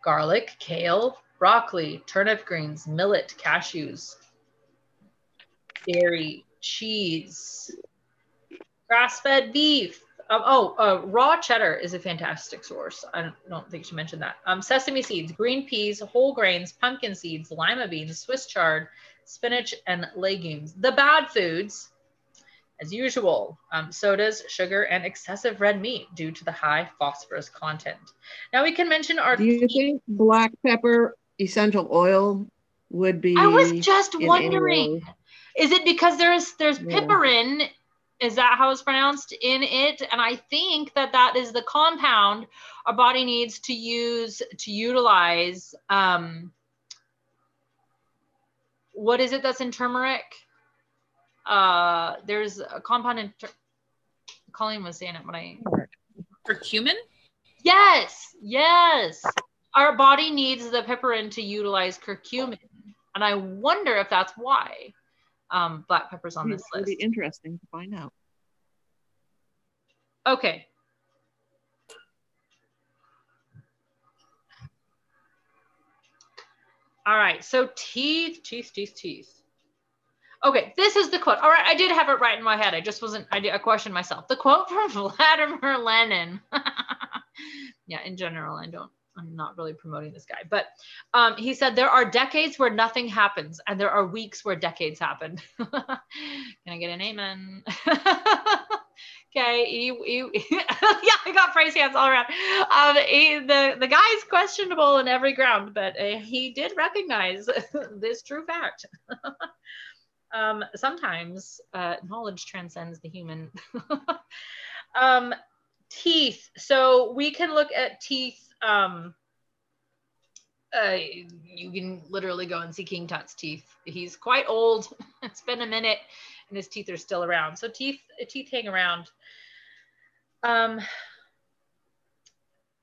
[SPEAKER 1] garlic, kale, broccoli, turnip greens, millet, cashews, dairy, cheese, grass-fed beef. Um, oh, uh, raw cheddar is a fantastic source. I don't, don't think she mentioned that. Um, sesame seeds, green peas, whole grains, pumpkin seeds, lima beans, Swiss chard, spinach, and legumes. The bad foods, as usual, um, sodas, sugar, and excessive red meat due to the high phosphorus content. Now we can mention our.
[SPEAKER 3] Do you think black pepper essential oil would be?
[SPEAKER 1] I was just wondering. Is it because there's there's
[SPEAKER 3] Yeah.
[SPEAKER 1] piperine? Is that how it's pronounced in it? And I think that that is the compound our body needs to use to utilize. Um, what is it that's in turmeric? Uh, there's a compound in. Tur- Colleen was saying it when I
[SPEAKER 6] Curcumin?
[SPEAKER 1] Yes, yes. Our body needs the piperine to utilize curcumin. And I wonder if that's why um, black pepper's on this
[SPEAKER 3] It would be
[SPEAKER 1] list.
[SPEAKER 3] interesting to find out.
[SPEAKER 1] Okay. All right. So teeth, teeth, teeth, teeth. Okay, this is the quote. All right, I did have it right in my head. I just wasn't. I did. I questioned myself. The quote from Vladimir Lenin. yeah, in general, I don't. I'm not really promoting this guy, but um, he said there are decades where nothing happens, and there are weeks where decades happen. Can I get an amen? okay, he, he, yeah, I got praise hands all around. Um, he, the the guy's questionable in every ground, but uh, he did recognize this true fact. um, sometimes uh, knowledge transcends the human. um, teeth. So we can look at teeth. Um, uh, you can literally go and see King Tut's teeth. He's quite old. it's been a minute, and his teeth are still around. So teeth, teeth hang around. Um,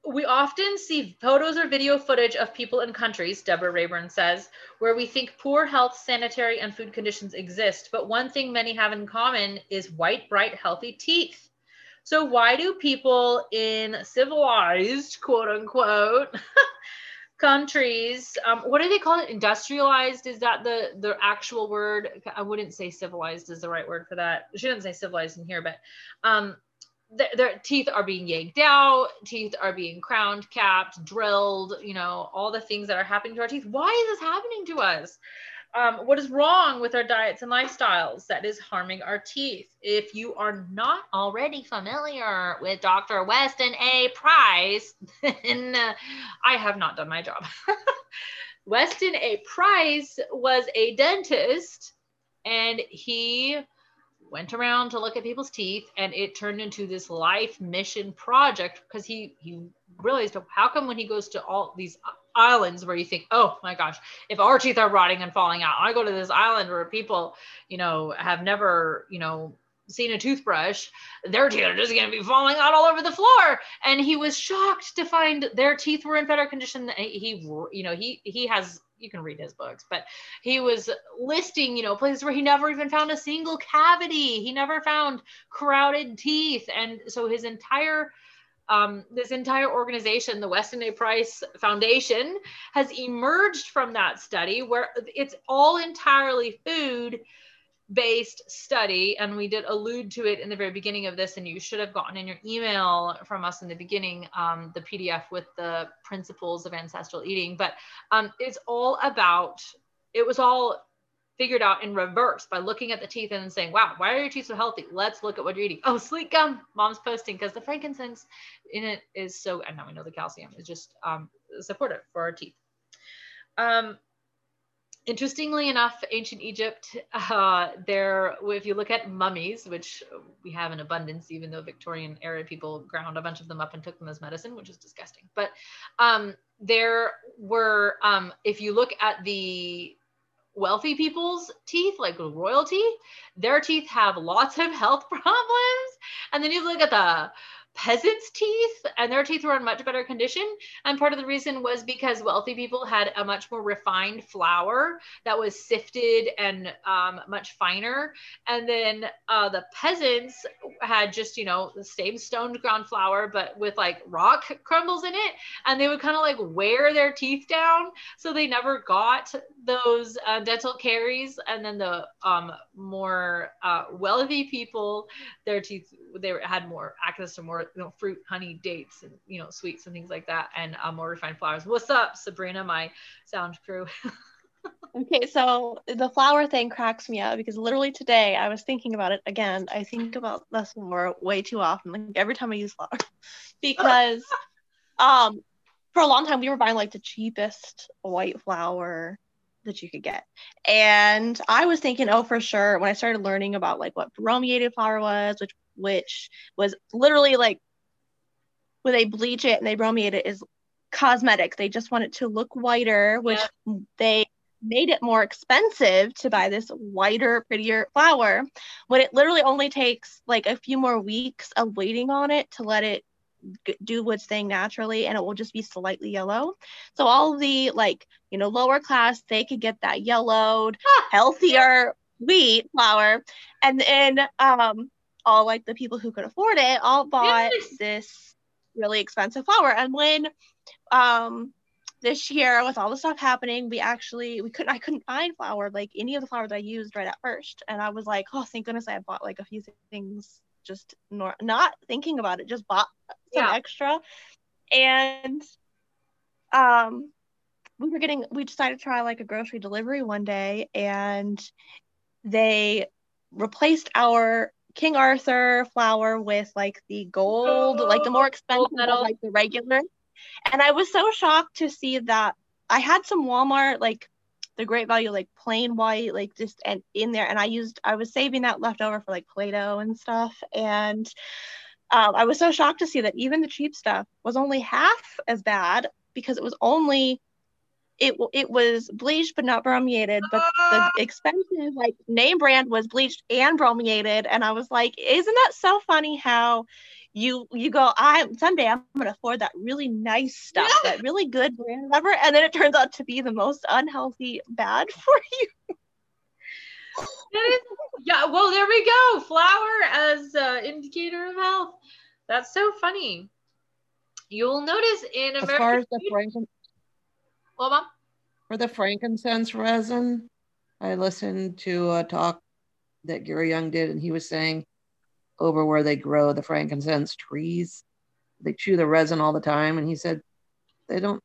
[SPEAKER 1] we often see photos or video footage of people in countries, Deborah Raybern says, where we think poor health, sanitary, and food conditions exist. But one thing many have in common is white, bright, healthy teeth. So why do people in civilized, quote unquote, countries, um, what do they call it? Industrialized? Is that the the actual word? I wouldn't say civilized is the right word for that. She didn't say civilized in here, but um, their, their teeth are being yanked out, teeth are being crowned, capped, drilled, you know, all the things that are happening to our teeth. Why is this happening to us? Um, what is wrong with our diets and lifestyles that is harming our teeth? If you are not already familiar with Dr. Weston A. Price, then uh, I have not done my job. Weston A. Price was a dentist and he went around to look at people's teeth and it turned into this life mission project because he he realized how come when he goes to all these islands where you think oh my gosh if our teeth are rotting and falling out i go to this island where people you know have never you know seen a toothbrush their teeth are just going to be falling out all over the floor. And he was shocked to find their teeth were in better condition he you know he he has you can read his books but he was listing you know places where he never even found a single cavity. He never found crowded teeth. And so his entire um, this entire organization, the Weston A. Price Foundation, has emerged from that study where it's all entirely food based study. And we did allude to it in the very beginning of this, and you should have gotten in your email from us in the beginning um, the PDF with the principles of ancestral eating. But um, it's all about, it was all figured out in reverse by looking at the teeth and saying, wow, why are your teeth so healthy? Let's look at what you're eating. Oh, Slique gum. Mom's posting because the frankincense in it is so, and now we know the calcium is just um, supportive for our teeth. Um, interestingly enough, ancient Egypt, uh, there, if you look at mummies, which we have in abundance, even though Victorian era people ground a bunch of them up and took them as medicine, which is disgusting. But um, there were, um, if you look at the wealthy people's teeth, like royalty, their teeth have lots of health problems. And then you look at the peasants' teeth, and their teeth were in much better condition. And part of the reason was because wealthy people had a much more refined flour that was sifted and um, much finer. And then uh, the peasants had just, you know, the same stoned ground flour, but with like rock crumbles in it. And they would kind of like wear their teeth down. So they never got those uh, dental caries. And then the um, more uh, wealthy people, their teeth, they had more access to more you know fruit, honey, dates, and you know sweets and things like that, and uh, more refined flours. What's up, Sabrina, my sound crew?
[SPEAKER 4] okay, so the flour thing cracks me up because literally today I was thinking about it again. I think about this flour way too often, like every time I use flour, because um for a long time we were buying like the cheapest white flour that you could get. And I was thinking, oh, for sure, when I started learning about like what bromiated flour was, which which was literally like when they bleach it and they bromiate it is cosmetic. They just want it to look whiter, which yeah. they made it more expensive to buy this whiter, prettier flour when it literally only takes like a few more weeks of waiting on it to let it do what's thing naturally and it will just be slightly yellow. So all the like, you know, lower class, they could get that yellowed, healthier wheat flour. And then um all like the people who could afford it all bought yes. this really expensive flour. And when um this year with all the stuff happening, we actually we couldn't I couldn't find flour like any of the flour that I used right at first. And I was like, oh thank goodness I bought like a few things just nor- not thinking about it, just bought some yeah. extra. And um we were getting we decided to try like a grocery delivery one day and they replaced our King Arthur flour with like the gold, oh, like the more expensive, like the regular. And I was so shocked to see that I had some Walmart like the great value like plain white like just and in there. And I used I was saving that leftover for like Play-Doh and stuff. And um, I was so shocked to see that even the cheap stuff was only half as bad because it was only it it was bleached but not bromiated but the ah. expensive like name brand was bleached and bromiated and i was like isn't that so funny how you you go i someday i'm gonna afford that really nice stuff yeah. that really good brand whatever and then it turns out to be the most unhealthy bad for you
[SPEAKER 1] yeah well there we go flour as uh, indicator of health that's so funny you'll notice in America,
[SPEAKER 3] as far as the franken
[SPEAKER 1] well, Mom?
[SPEAKER 3] For the frankincense resin, I listened to a talk that Gary Young did, and he was saying over where they grow the frankincense trees, they chew the resin all the time. And he said they don't,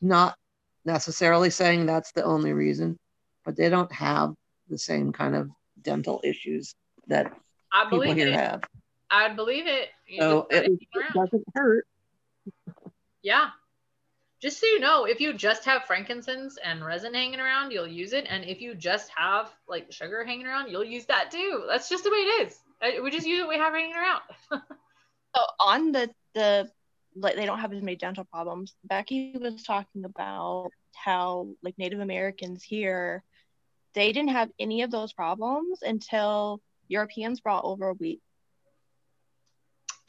[SPEAKER 3] not necessarily saying that's the only reason, but they don't have the same kind of dental issues that I people here
[SPEAKER 1] it.
[SPEAKER 3] have.
[SPEAKER 1] I'd believe it.
[SPEAKER 3] You so it, it doesn't hurt.
[SPEAKER 1] Yeah, just so you know, if you just have frankincense and resin hanging around, you'll use it. And if you just have like sugar hanging around, you'll use that too. That's just the way it is. Uh, we just use what we have hanging around.
[SPEAKER 4] so on the the like they don't have as many dental problems. Becky was talking about how like Native Americans here, they didn't have any of those problems until Europeans brought over wheat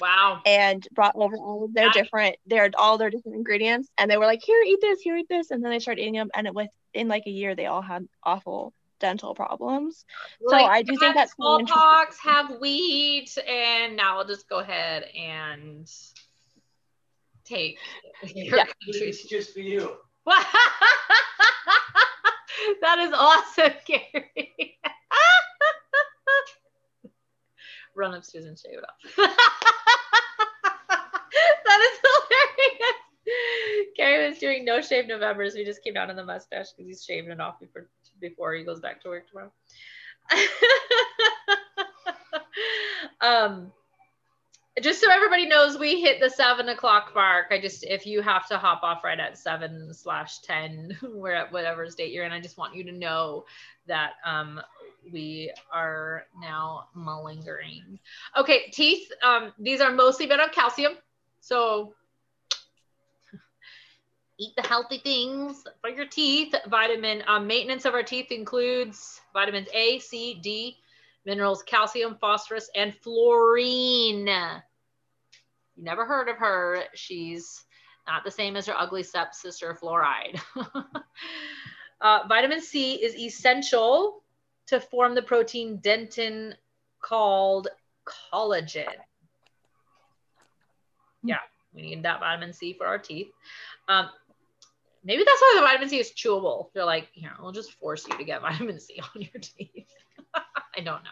[SPEAKER 1] Wow.
[SPEAKER 4] And brought over all of their different, their all their different ingredients, and they were like, "Here, eat this. Here, eat this." And then they started eating them, and it within like a year, they all had awful dental problems. Like, so I do think that
[SPEAKER 1] smallpox have wheat, and now I'll just go ahead and take
[SPEAKER 5] your yeah. It's just for you.
[SPEAKER 1] that is awesome, Gary. Run upstairs and shave it off. that is hilarious. Gary was doing no shave Novembers. We just came down on the mustache because he's shaving it off before before he goes back to work tomorrow. um, just so everybody knows, we hit the seven o'clock mark. I just, if you have to hop off right at seven slash 10, we're at whatever state you're in, I just want you to know that um, we are now malingering. Okay, teeth. Um, these are mostly made of calcium. So eat the healthy things for your teeth. Vitamin um, maintenance of our teeth includes vitamins A, C, D, minerals calcium, phosphorus, and fluorine. You never heard of her. She's not the same as her ugly stepsister, fluoride. uh, vitamin C is essential to form the protein dentin called collagen. Yeah, we need that vitamin C for our teeth. Um, maybe that's why the vitamin C is chewable. They're like, here, we'll just force you to get vitamin C on your teeth. I don't know.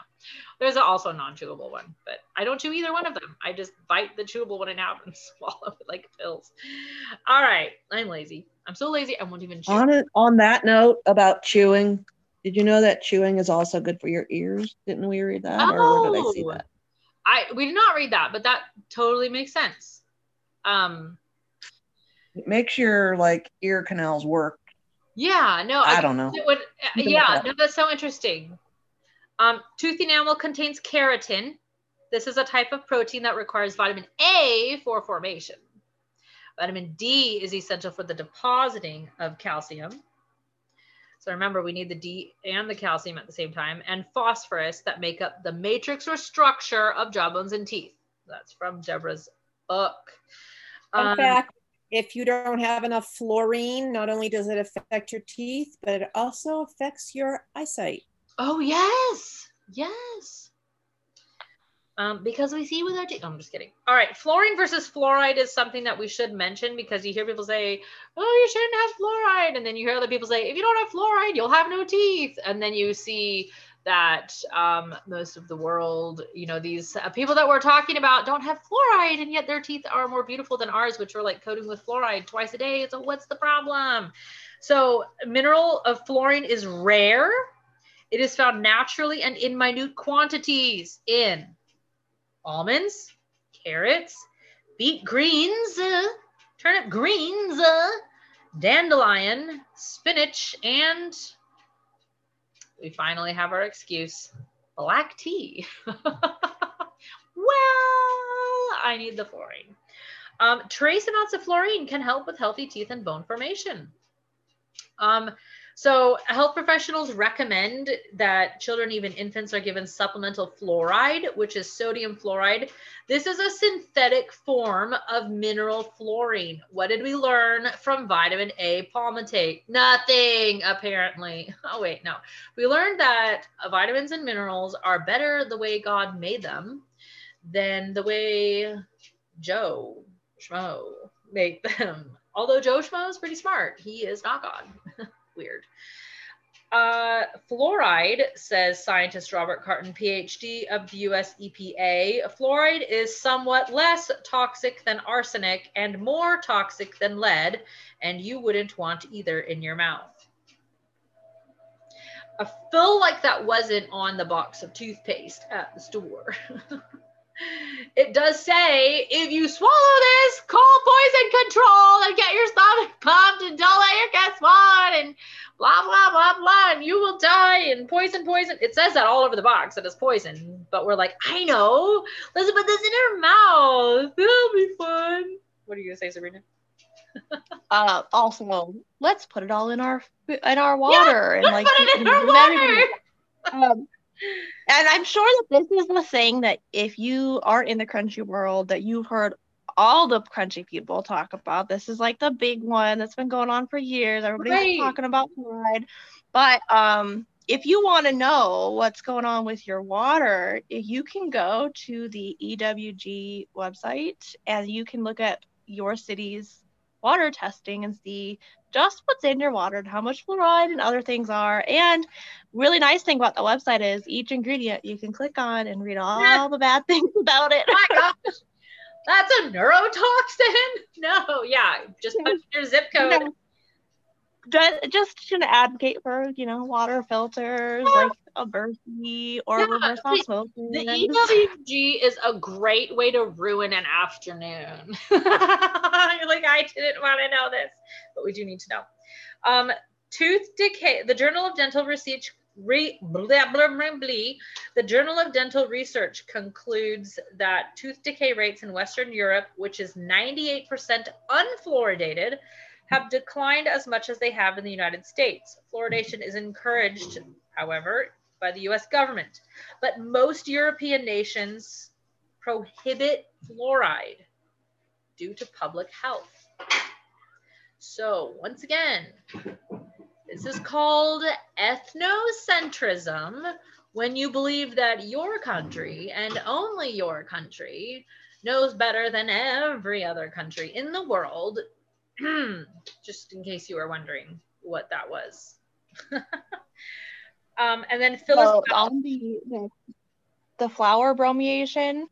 [SPEAKER 1] There's also a non-chewable one, but I don't chew either one of them. I just bite the chewable one in half and swallow it like pills. All right, I'm lazy. I'm so lazy I won't even chew.
[SPEAKER 3] On it, on that note about chewing, did you know that chewing is also good for your ears? Didn't we read that, or where did I see
[SPEAKER 1] Oh.
[SPEAKER 3] that?
[SPEAKER 1] I we did not read that, but that totally makes sense. Um,
[SPEAKER 3] It makes your like ear canals work.
[SPEAKER 1] yeah, no,
[SPEAKER 3] I don't know.
[SPEAKER 1] It would,
[SPEAKER 3] You can look
[SPEAKER 1] yeah, no, that's so interesting. Um, tooth enamel contains keratin. This is a type of protein that requires vitamin A for formation. Vitamin D is essential for the depositing of calcium. So remember, we need the D and the calcium at the same time, and phosphorus that make up the matrix or structure of jawbones and teeth. That's from Deborah's book. Um,
[SPEAKER 2] fact, if you don't have enough fluorine, not only does it affect your teeth, but it also affects your eyesight.
[SPEAKER 1] Oh yes, yes. Um, because we see with our teeth. I'm just kidding. All right, fluorine versus fluoride is something that we should mention because you hear people say, "Oh, you shouldn't have fluoride," and then you hear other people say, "If you don't have fluoride, you'll have no teeth," and then you see that um, most of the world, you know, these uh, people that we're talking about don't have fluoride, and yet their teeth are more beautiful than ours, which are like coating with fluoride twice a day. So what's the problem? So mineral of fluorine is rare. It is found naturally and in minute quantities in almonds, carrots, beet greens, uh, turnip greens, uh, dandelion, spinach, and we finally have our excuse black tea. well, I need the fluorine. Um, trace amounts of fluorine can help with healthy teeth and bone formation. Um, so health professionals recommend that children, even infants, are given supplemental fluoride, which is sodium fluoride. This is a synthetic form of mineral fluorine. What did we learn from vitamin A palmitate? Nothing, apparently. Oh, wait, no. We learned that vitamins and minerals are better the way God made them than the way Joe Schmo made them. Although Joe Schmo is pretty smart, he is not God. Weird. Uh, fluoride, says scientist Robert Carton, PhD of the US EPA, fluoride is somewhat less toxic than arsenic and more toxic than lead, and you wouldn't want either in your mouth. I feel like that wasn't on the box of toothpaste at the store. it does say if you swallow this, call poison control and get your stomach pumped and don't let your kids swallow it and blah blah blah blah and you will die and poison poison. It says that all over the box that it's poison, but we're like, I know. Let's put this in our mouth. That'll be fun. What are you gonna say, Sabrina?
[SPEAKER 4] Uh, also, let's put it all in our in our water and
[SPEAKER 1] Let's
[SPEAKER 4] like
[SPEAKER 1] put it in our water.
[SPEAKER 4] um, and I'm sure that this is the thing that if you are in the crunchy world, that you've heard all the crunchy people talk about. This is like the big one that's been going on for years. Everybody's
[SPEAKER 1] Right.
[SPEAKER 4] talking about fluoride. But um, if you want to know what's going on with your water, you can go to the EWG website and you can look at your city's water testing and see just what's in your water and how much fluoride and other things are. And really nice thing about the website is each ingredient you can click on and read all the bad things about it.
[SPEAKER 1] Oh my gosh. That's a neurotoxin? No, yeah. Just put your zip code.
[SPEAKER 4] No. Ju- Just to advocate for, you know, water filters ah. like a Berkey or
[SPEAKER 1] Yeah,
[SPEAKER 4] reverse
[SPEAKER 1] the-
[SPEAKER 4] osmosis.
[SPEAKER 1] The EWG is a great way to ruin an afternoon. You're like, I didn't want to know this, but we do need to know. Um, tooth decay, the Journal of Dental Research, re, blah, blah, blah, blah, the Journal of Dental Research concludes that tooth decay rates in Western Europe, which is 98% unfluoridated, have declined as much as they have in the United States. Fluoridation is encouraged, however, by the US government but most European nations prohibit fluoride due to public health. So, once again, this is called ethnocentrism when you believe that your country and only your country knows better than every other country in the world. Just in case you were wondering what that was. um, and then Phyllis.
[SPEAKER 4] So on the, the the flour bromiation,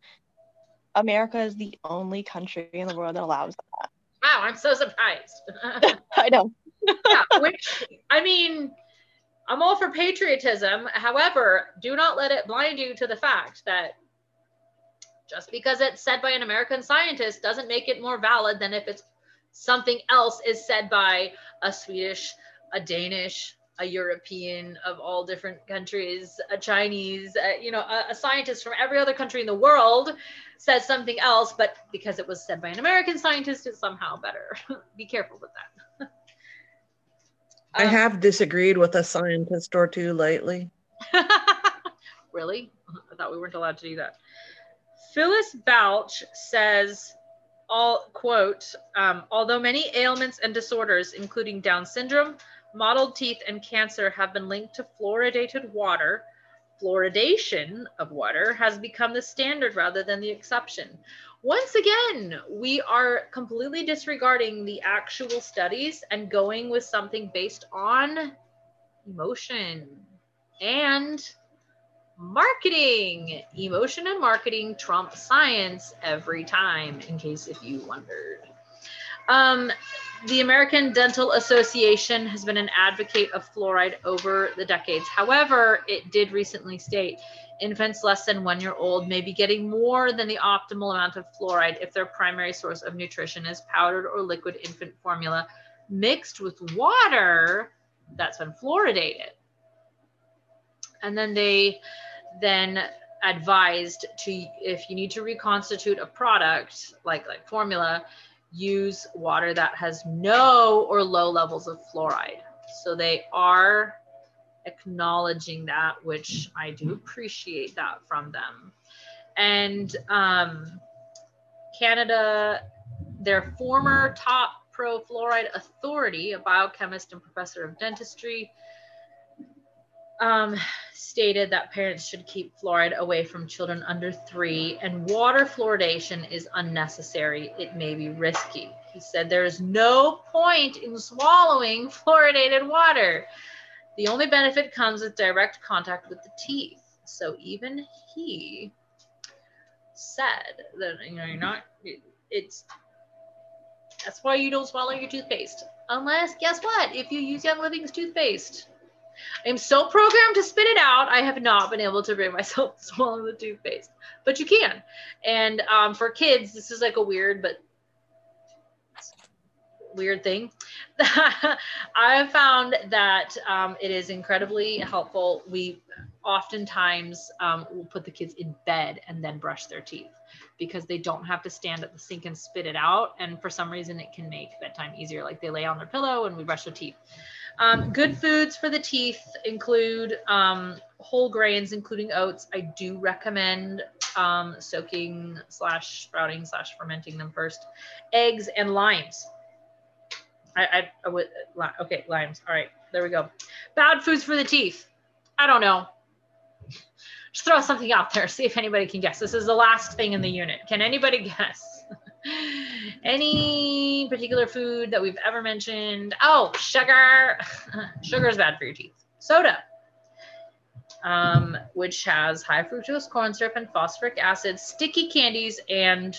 [SPEAKER 4] America is the only country in the world that allows that.
[SPEAKER 1] Wow, I'm so surprised.
[SPEAKER 4] I know.
[SPEAKER 1] yeah, which I mean, I'm all for patriotism. However, do not let it blind you to the fact that just because it's said by an American scientist doesn't make it more valid than if it's something else is said by a Swedish, a Danish, a European of all different countries, a Chinese, uh, you know, a, a scientist from every other country in the world says something else, but because it was said by an American scientist, it's somehow better. Be careful with that.
[SPEAKER 3] I
[SPEAKER 1] Um,
[SPEAKER 3] have disagreed with a scientist or two lately.
[SPEAKER 1] really? I thought we weren't allowed to do that. Phyllis Balch says, all quote, um, although many ailments and disorders, including Down syndrome, mottled teeth, and cancer, have been linked to fluoridated water, fluoridation of water has become the standard rather than the exception. Once again, we are completely disregarding the actual studies and going with something based on emotion and marketing. Emotion and marketing trump science every time, in case if you wondered. Um, the American Dental Association has been an advocate of fluoride over the decades. However, it did recently state infants less than one year old may be getting more than the optimal amount of fluoride if their primary source of nutrition is powdered or liquid infant formula mixed with water that's been fluoridated. And then they then advised to if you need to reconstitute a product like like formula use water that has no or low levels of fluoride. So they are acknowledging that which i do appreciate that from them. And um, canada their former top pro fluoride authority a biochemist and professor of dentistry um, stated that parents should keep fluoride away from children under three, and water fluoridation is unnecessary. It may be risky. He said there is no point in swallowing fluoridated water. The only benefit comes with direct contact with the teeth. So even he said that you know you're not. it- It's that's why you don't swallow your toothpaste. Unless, guess what? If you use Young Living's toothpaste, I'm so programmed to spit it out. I have not been able to bring myself to swallow the toothpaste, but you can. And um, for kids, this is like a weird but weird thing. I found that um, it is incredibly helpful. We oftentimes um, will put the kids in bed and then brush their teeth because they don't have to stand at the sink and spit it out. And for some reason, it can make bedtime easier. Like they lay on their pillow and we brush their teeth. Um, good foods for the teeth include um, whole grains, including oats. I do recommend um, soaking slash sprouting slash fermenting them first. Eggs and limes. I, I, I would, okay, limes. All right, there we go. Bad foods for the teeth. I don't know. Just throw something out there, see if anybody can guess. This is the last thing in the unit. Can anybody guess? Any particular food that we've ever mentioned? Oh, sugar. sugar is bad for your teeth. Soda, um, which has high fructose corn syrup and phosphoric acid, sticky candies, and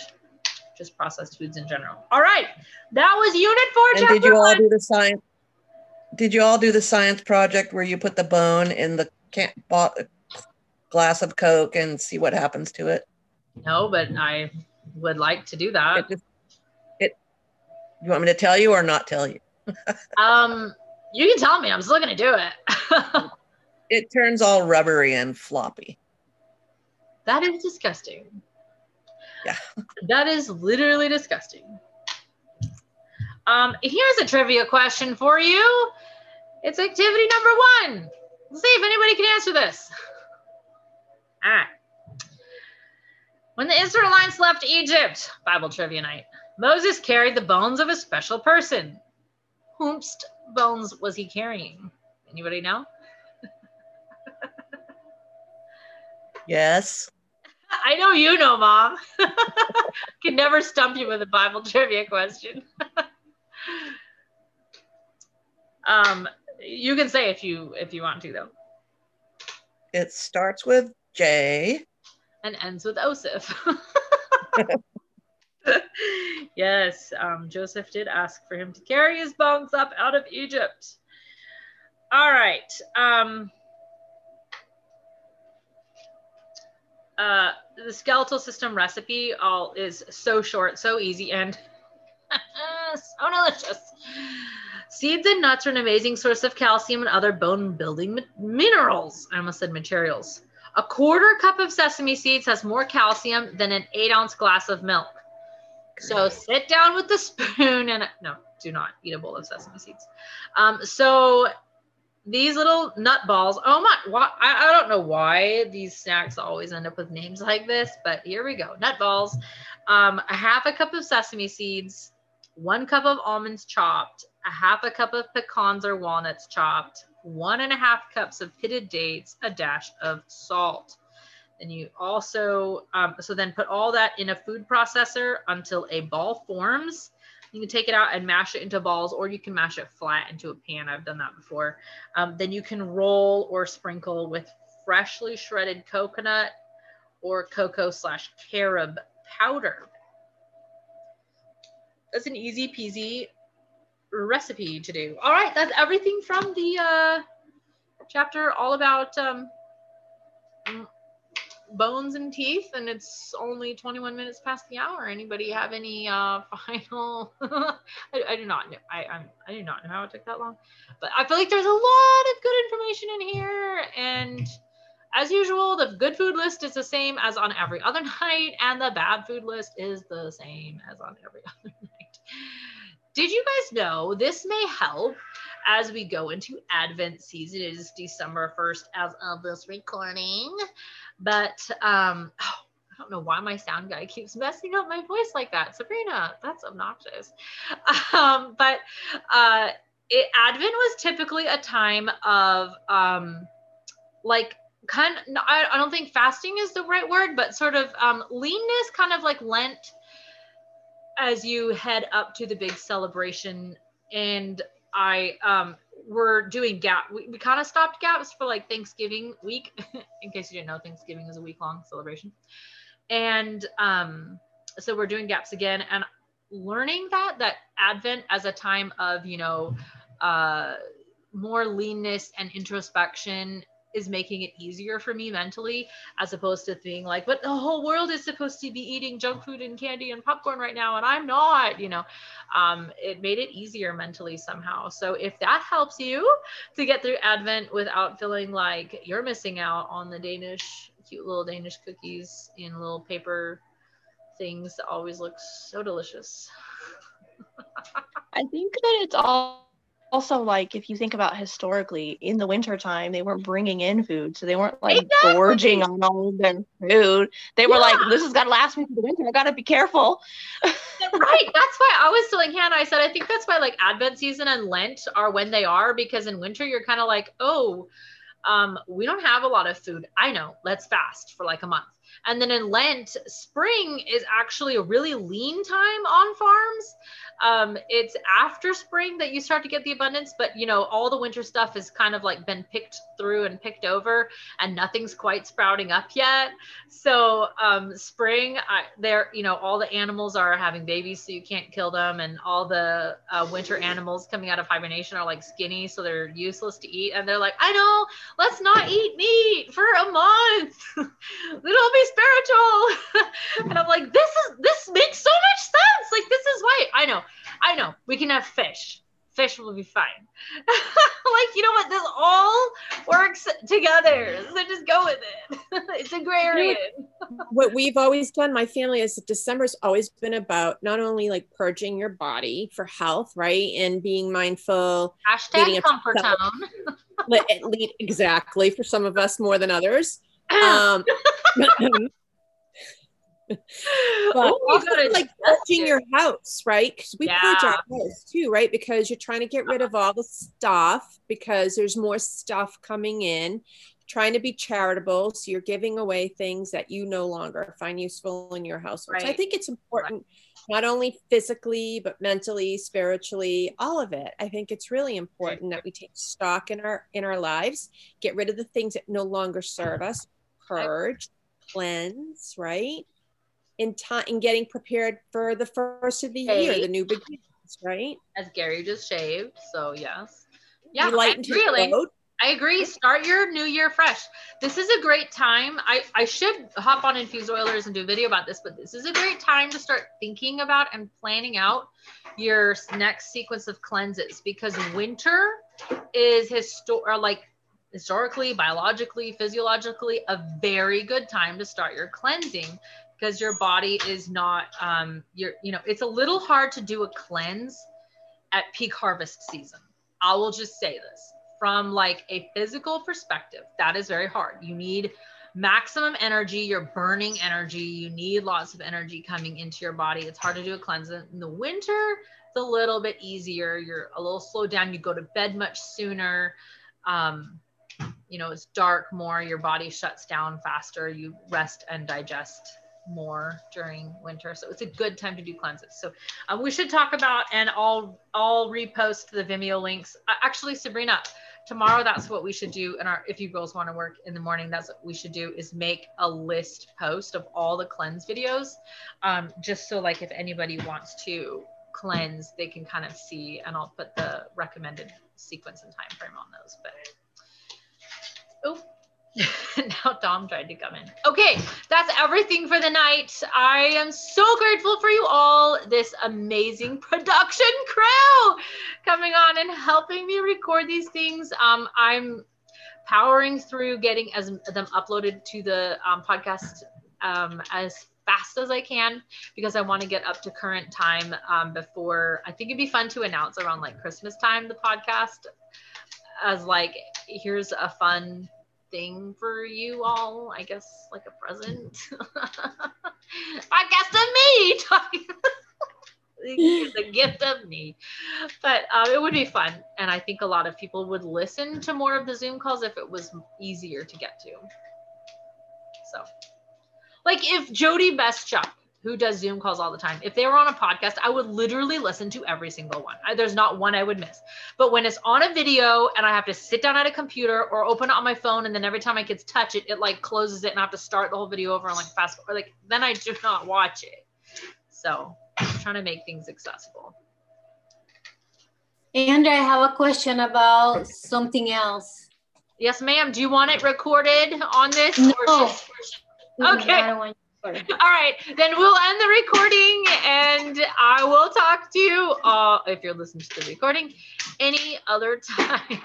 [SPEAKER 1] just processed foods in general. All right, that was Unit Four.
[SPEAKER 3] And did you all
[SPEAKER 1] one.
[SPEAKER 3] do the science? Did you all do the science project where you put the bone in the can bought glass of Coke and see what happens to it?
[SPEAKER 1] No, but I would like to do that.
[SPEAKER 3] It just. You want me to tell you or not tell you?
[SPEAKER 1] Um, you can tell me. I'm still gonna do it.
[SPEAKER 3] It turns all rubbery and floppy.
[SPEAKER 1] that is disgusting.
[SPEAKER 3] Yeah.
[SPEAKER 1] that is literally disgusting. Um, here's a trivia question for you. It's activity number one. Let's see if anybody can answer this. All right. When the Israelites left Egypt, Bible trivia night, Moses carried the bones of a special person. Whomst bones was he carrying? Anybody know?
[SPEAKER 3] Yes.
[SPEAKER 1] I know you know, Mom. Can never stump you with a Bible trivia question. um, you can say if you if you want to though,
[SPEAKER 3] It starts with J.
[SPEAKER 1] and ends with Osiph. yes, um, Joseph did ask for him to carry his bones up out of Egypt. All right. Um, uh, the skeletal system recipe all is so short, so easy, and so delicious. Seeds and nuts are an amazing source of calcium and other bone building mi- minerals. I almost said materials. A quarter cup of sesame seeds has more calcium than an eight ounce glass of milk. So sit down with the spoon and no, do not eat a bowl of sesame seeds. Um, so these little nut balls. Oh my! Why, I, I don't know why these snacks always end up with names like this, but here we go. Nut balls. Um, a half a cup of sesame seeds, one cup of almonds chopped, a half a cup of pecans or walnuts chopped, one and a half cups of pitted dates, a dash of salt. Then you also, um, so then put all that in a food processor until a ball forms. You can take it out and mash it into balls, or you can mash it flat into a pan. I've done that before. Um, then you can roll or sprinkle with freshly shredded coconut or cocoa slash carob powder. That's an easy peasy recipe to do. All right, that's everything from the uh, chapter all about um, bones and teeth, and it's only 21 minutes past the hour. Anybody have any uh, final? I, I do not know. I I'm, I do not know how it took that long, but I feel like there's a lot of good information in here, and as usual, the good food list is the same as on every other night, and the bad food list is the same as on every other night. Did you guys know this may help as we go into Advent season? It is December 1st as of this recording. But um, oh, I don't know why my sound guy keeps messing up my voice like that. Sabrina, that's obnoxious. Um, but uh, it, Advent was typically a time of um, like kind of, I, I don't think fasting is the right word, but sort of um, leanness, kind of like Lent as you head up to the big celebration and i um we're doing gap we, we kind of stopped gaps for like thanksgiving week in case you didn't know thanksgiving is a week long celebration. And um so we're doing gaps again and learning that that advent as a time of you know uh more leanness and introspection is making it easier for me mentally as opposed to being like but the whole world is supposed to be eating junk food and candy and popcorn right now and i'm not you know? Um, it made it easier mentally somehow. So if that helps you to get through advent without feeling like you're missing out on the danish cute little danish cookies in little paper things that always look so delicious.
[SPEAKER 4] I think that it's all also like if you think about historically in the wintertime they weren't bringing in food so they weren't like
[SPEAKER 1] Exactly.
[SPEAKER 4] gorging on all their food. They were like this has got to last me through the winter. I gotta be careful.
[SPEAKER 1] Right. That's why i was telling hannah i said i think that's why like advent season and lent are when they are because in winter you're kind of like oh um we don't have a lot of food. I know. Let's fast for like a month and then in Lent, spring is actually a really lean time on farms. Um, it's after spring that you start to get the abundance, but you know, all the winter stuff has kind of like been picked through and picked over, and nothing's quite sprouting up yet. So um, spring, I, there, you know, all the animals are having babies, so you can't kill them, and all the uh, winter animals coming out of hibernation are like skinny, so they're useless to eat, and they're like, I know, let's not eat meat for a month. It'll be spiritual. and I'm like, this is this makes so much sense. Like this is why I know I know we can have fish. Fish will be fine. like, you know what? This all works together. So just go with it. it's agrarian.
[SPEAKER 2] what we've always done, my family is December's always been about not only like purging your body for health, right? And being mindful.
[SPEAKER 1] Hashtag comfort
[SPEAKER 2] summer.
[SPEAKER 1] town.
[SPEAKER 2] Let it lead exactly for some of us more than others. Um, but
[SPEAKER 1] Ooh,
[SPEAKER 2] also like purging your house, right? Because we purge our house too, right? Because you're trying to get rid of all the stuff because there's more stuff coming in. Trying to be charitable, so you're giving away things that you no longer find useful in your household. So I think it's important, not only physically but mentally, spiritually, all of it. I think it's really important that we take stock in our in our lives, get rid of the things that no longer serve us, purge, cleanse, right? in time in getting prepared for the first of the year, the new beginnings, right?
[SPEAKER 1] As Gary just shaved. So yes. Yeah,
[SPEAKER 2] Be
[SPEAKER 1] I agree,
[SPEAKER 2] the
[SPEAKER 1] Elaine.
[SPEAKER 2] road.
[SPEAKER 1] I agree. Start your new year fresh. This is a great time. I, I should hop on Infused Oilers and do a video about this, but this is a great time to start thinking about and planning out your next sequence of cleanses because winter is histo- or like historically, biologically, physiologically a very good time to start your cleansing because your body is not um you're you know it's a little hard to do a cleanse at peak harvest season. I will just say this from like a physical perspective, that is very hard. You need maximum energy, you're burning energy, you need lots of energy coming into your body. It's hard to do a cleanse in the winter. It's a little bit easier. You're a little slowed down. You go to bed much sooner. Um, you know, it's dark more, your body shuts down faster, you rest and digest more during winter. So it's a good time to do cleanses. So um, we should talk about, and I'll I'll repost the Vimeo links. Uh, actually, Sabrina, tomorrow that's what we should do. And our if you girls want to work in the morning, that's what we should do is make a list post of all the cleanse videos, um, just so like if anybody wants to cleanse, they can kind of see, and I'll put the recommended sequence and time frame on those. But oh. now Dom tried to come in. Okay, that's everything for the night. I am so grateful for you all, this amazing production crew coming on and helping me record these things. Um, I'm powering through getting as them uploaded to the um, podcast um, as fast as I can because I want to get up to current time um, before I think it'd be fun to announce around like Christmas time the podcast as like here's a fun thing for you all, I guess, like a present. Podcast of me talking. the gift of me. But uh, it would be fun. And I think a lot of people would listen to more of the Zoom calls if it was easier to get to. So, like if Jody Bestchuk, who does Zoom calls all the time, if they were on a podcast, I would literally listen to every single one. I, there's not one I would miss. But when it's on a video and I have to sit down at a computer or open it on my phone, and then every time my kids touch it, it like closes it and I have to start the whole video over and like fast forward, like then I do not watch it. So I'm trying to make things accessible.
[SPEAKER 6] And I have a question about something else.
[SPEAKER 1] Yes, ma'am. Do you want it recorded on this?
[SPEAKER 6] No.
[SPEAKER 1] just- Okay.
[SPEAKER 6] I don't want
[SPEAKER 1] All right, then we'll end the recording and I will talk to you if you're listening to the recording any other time.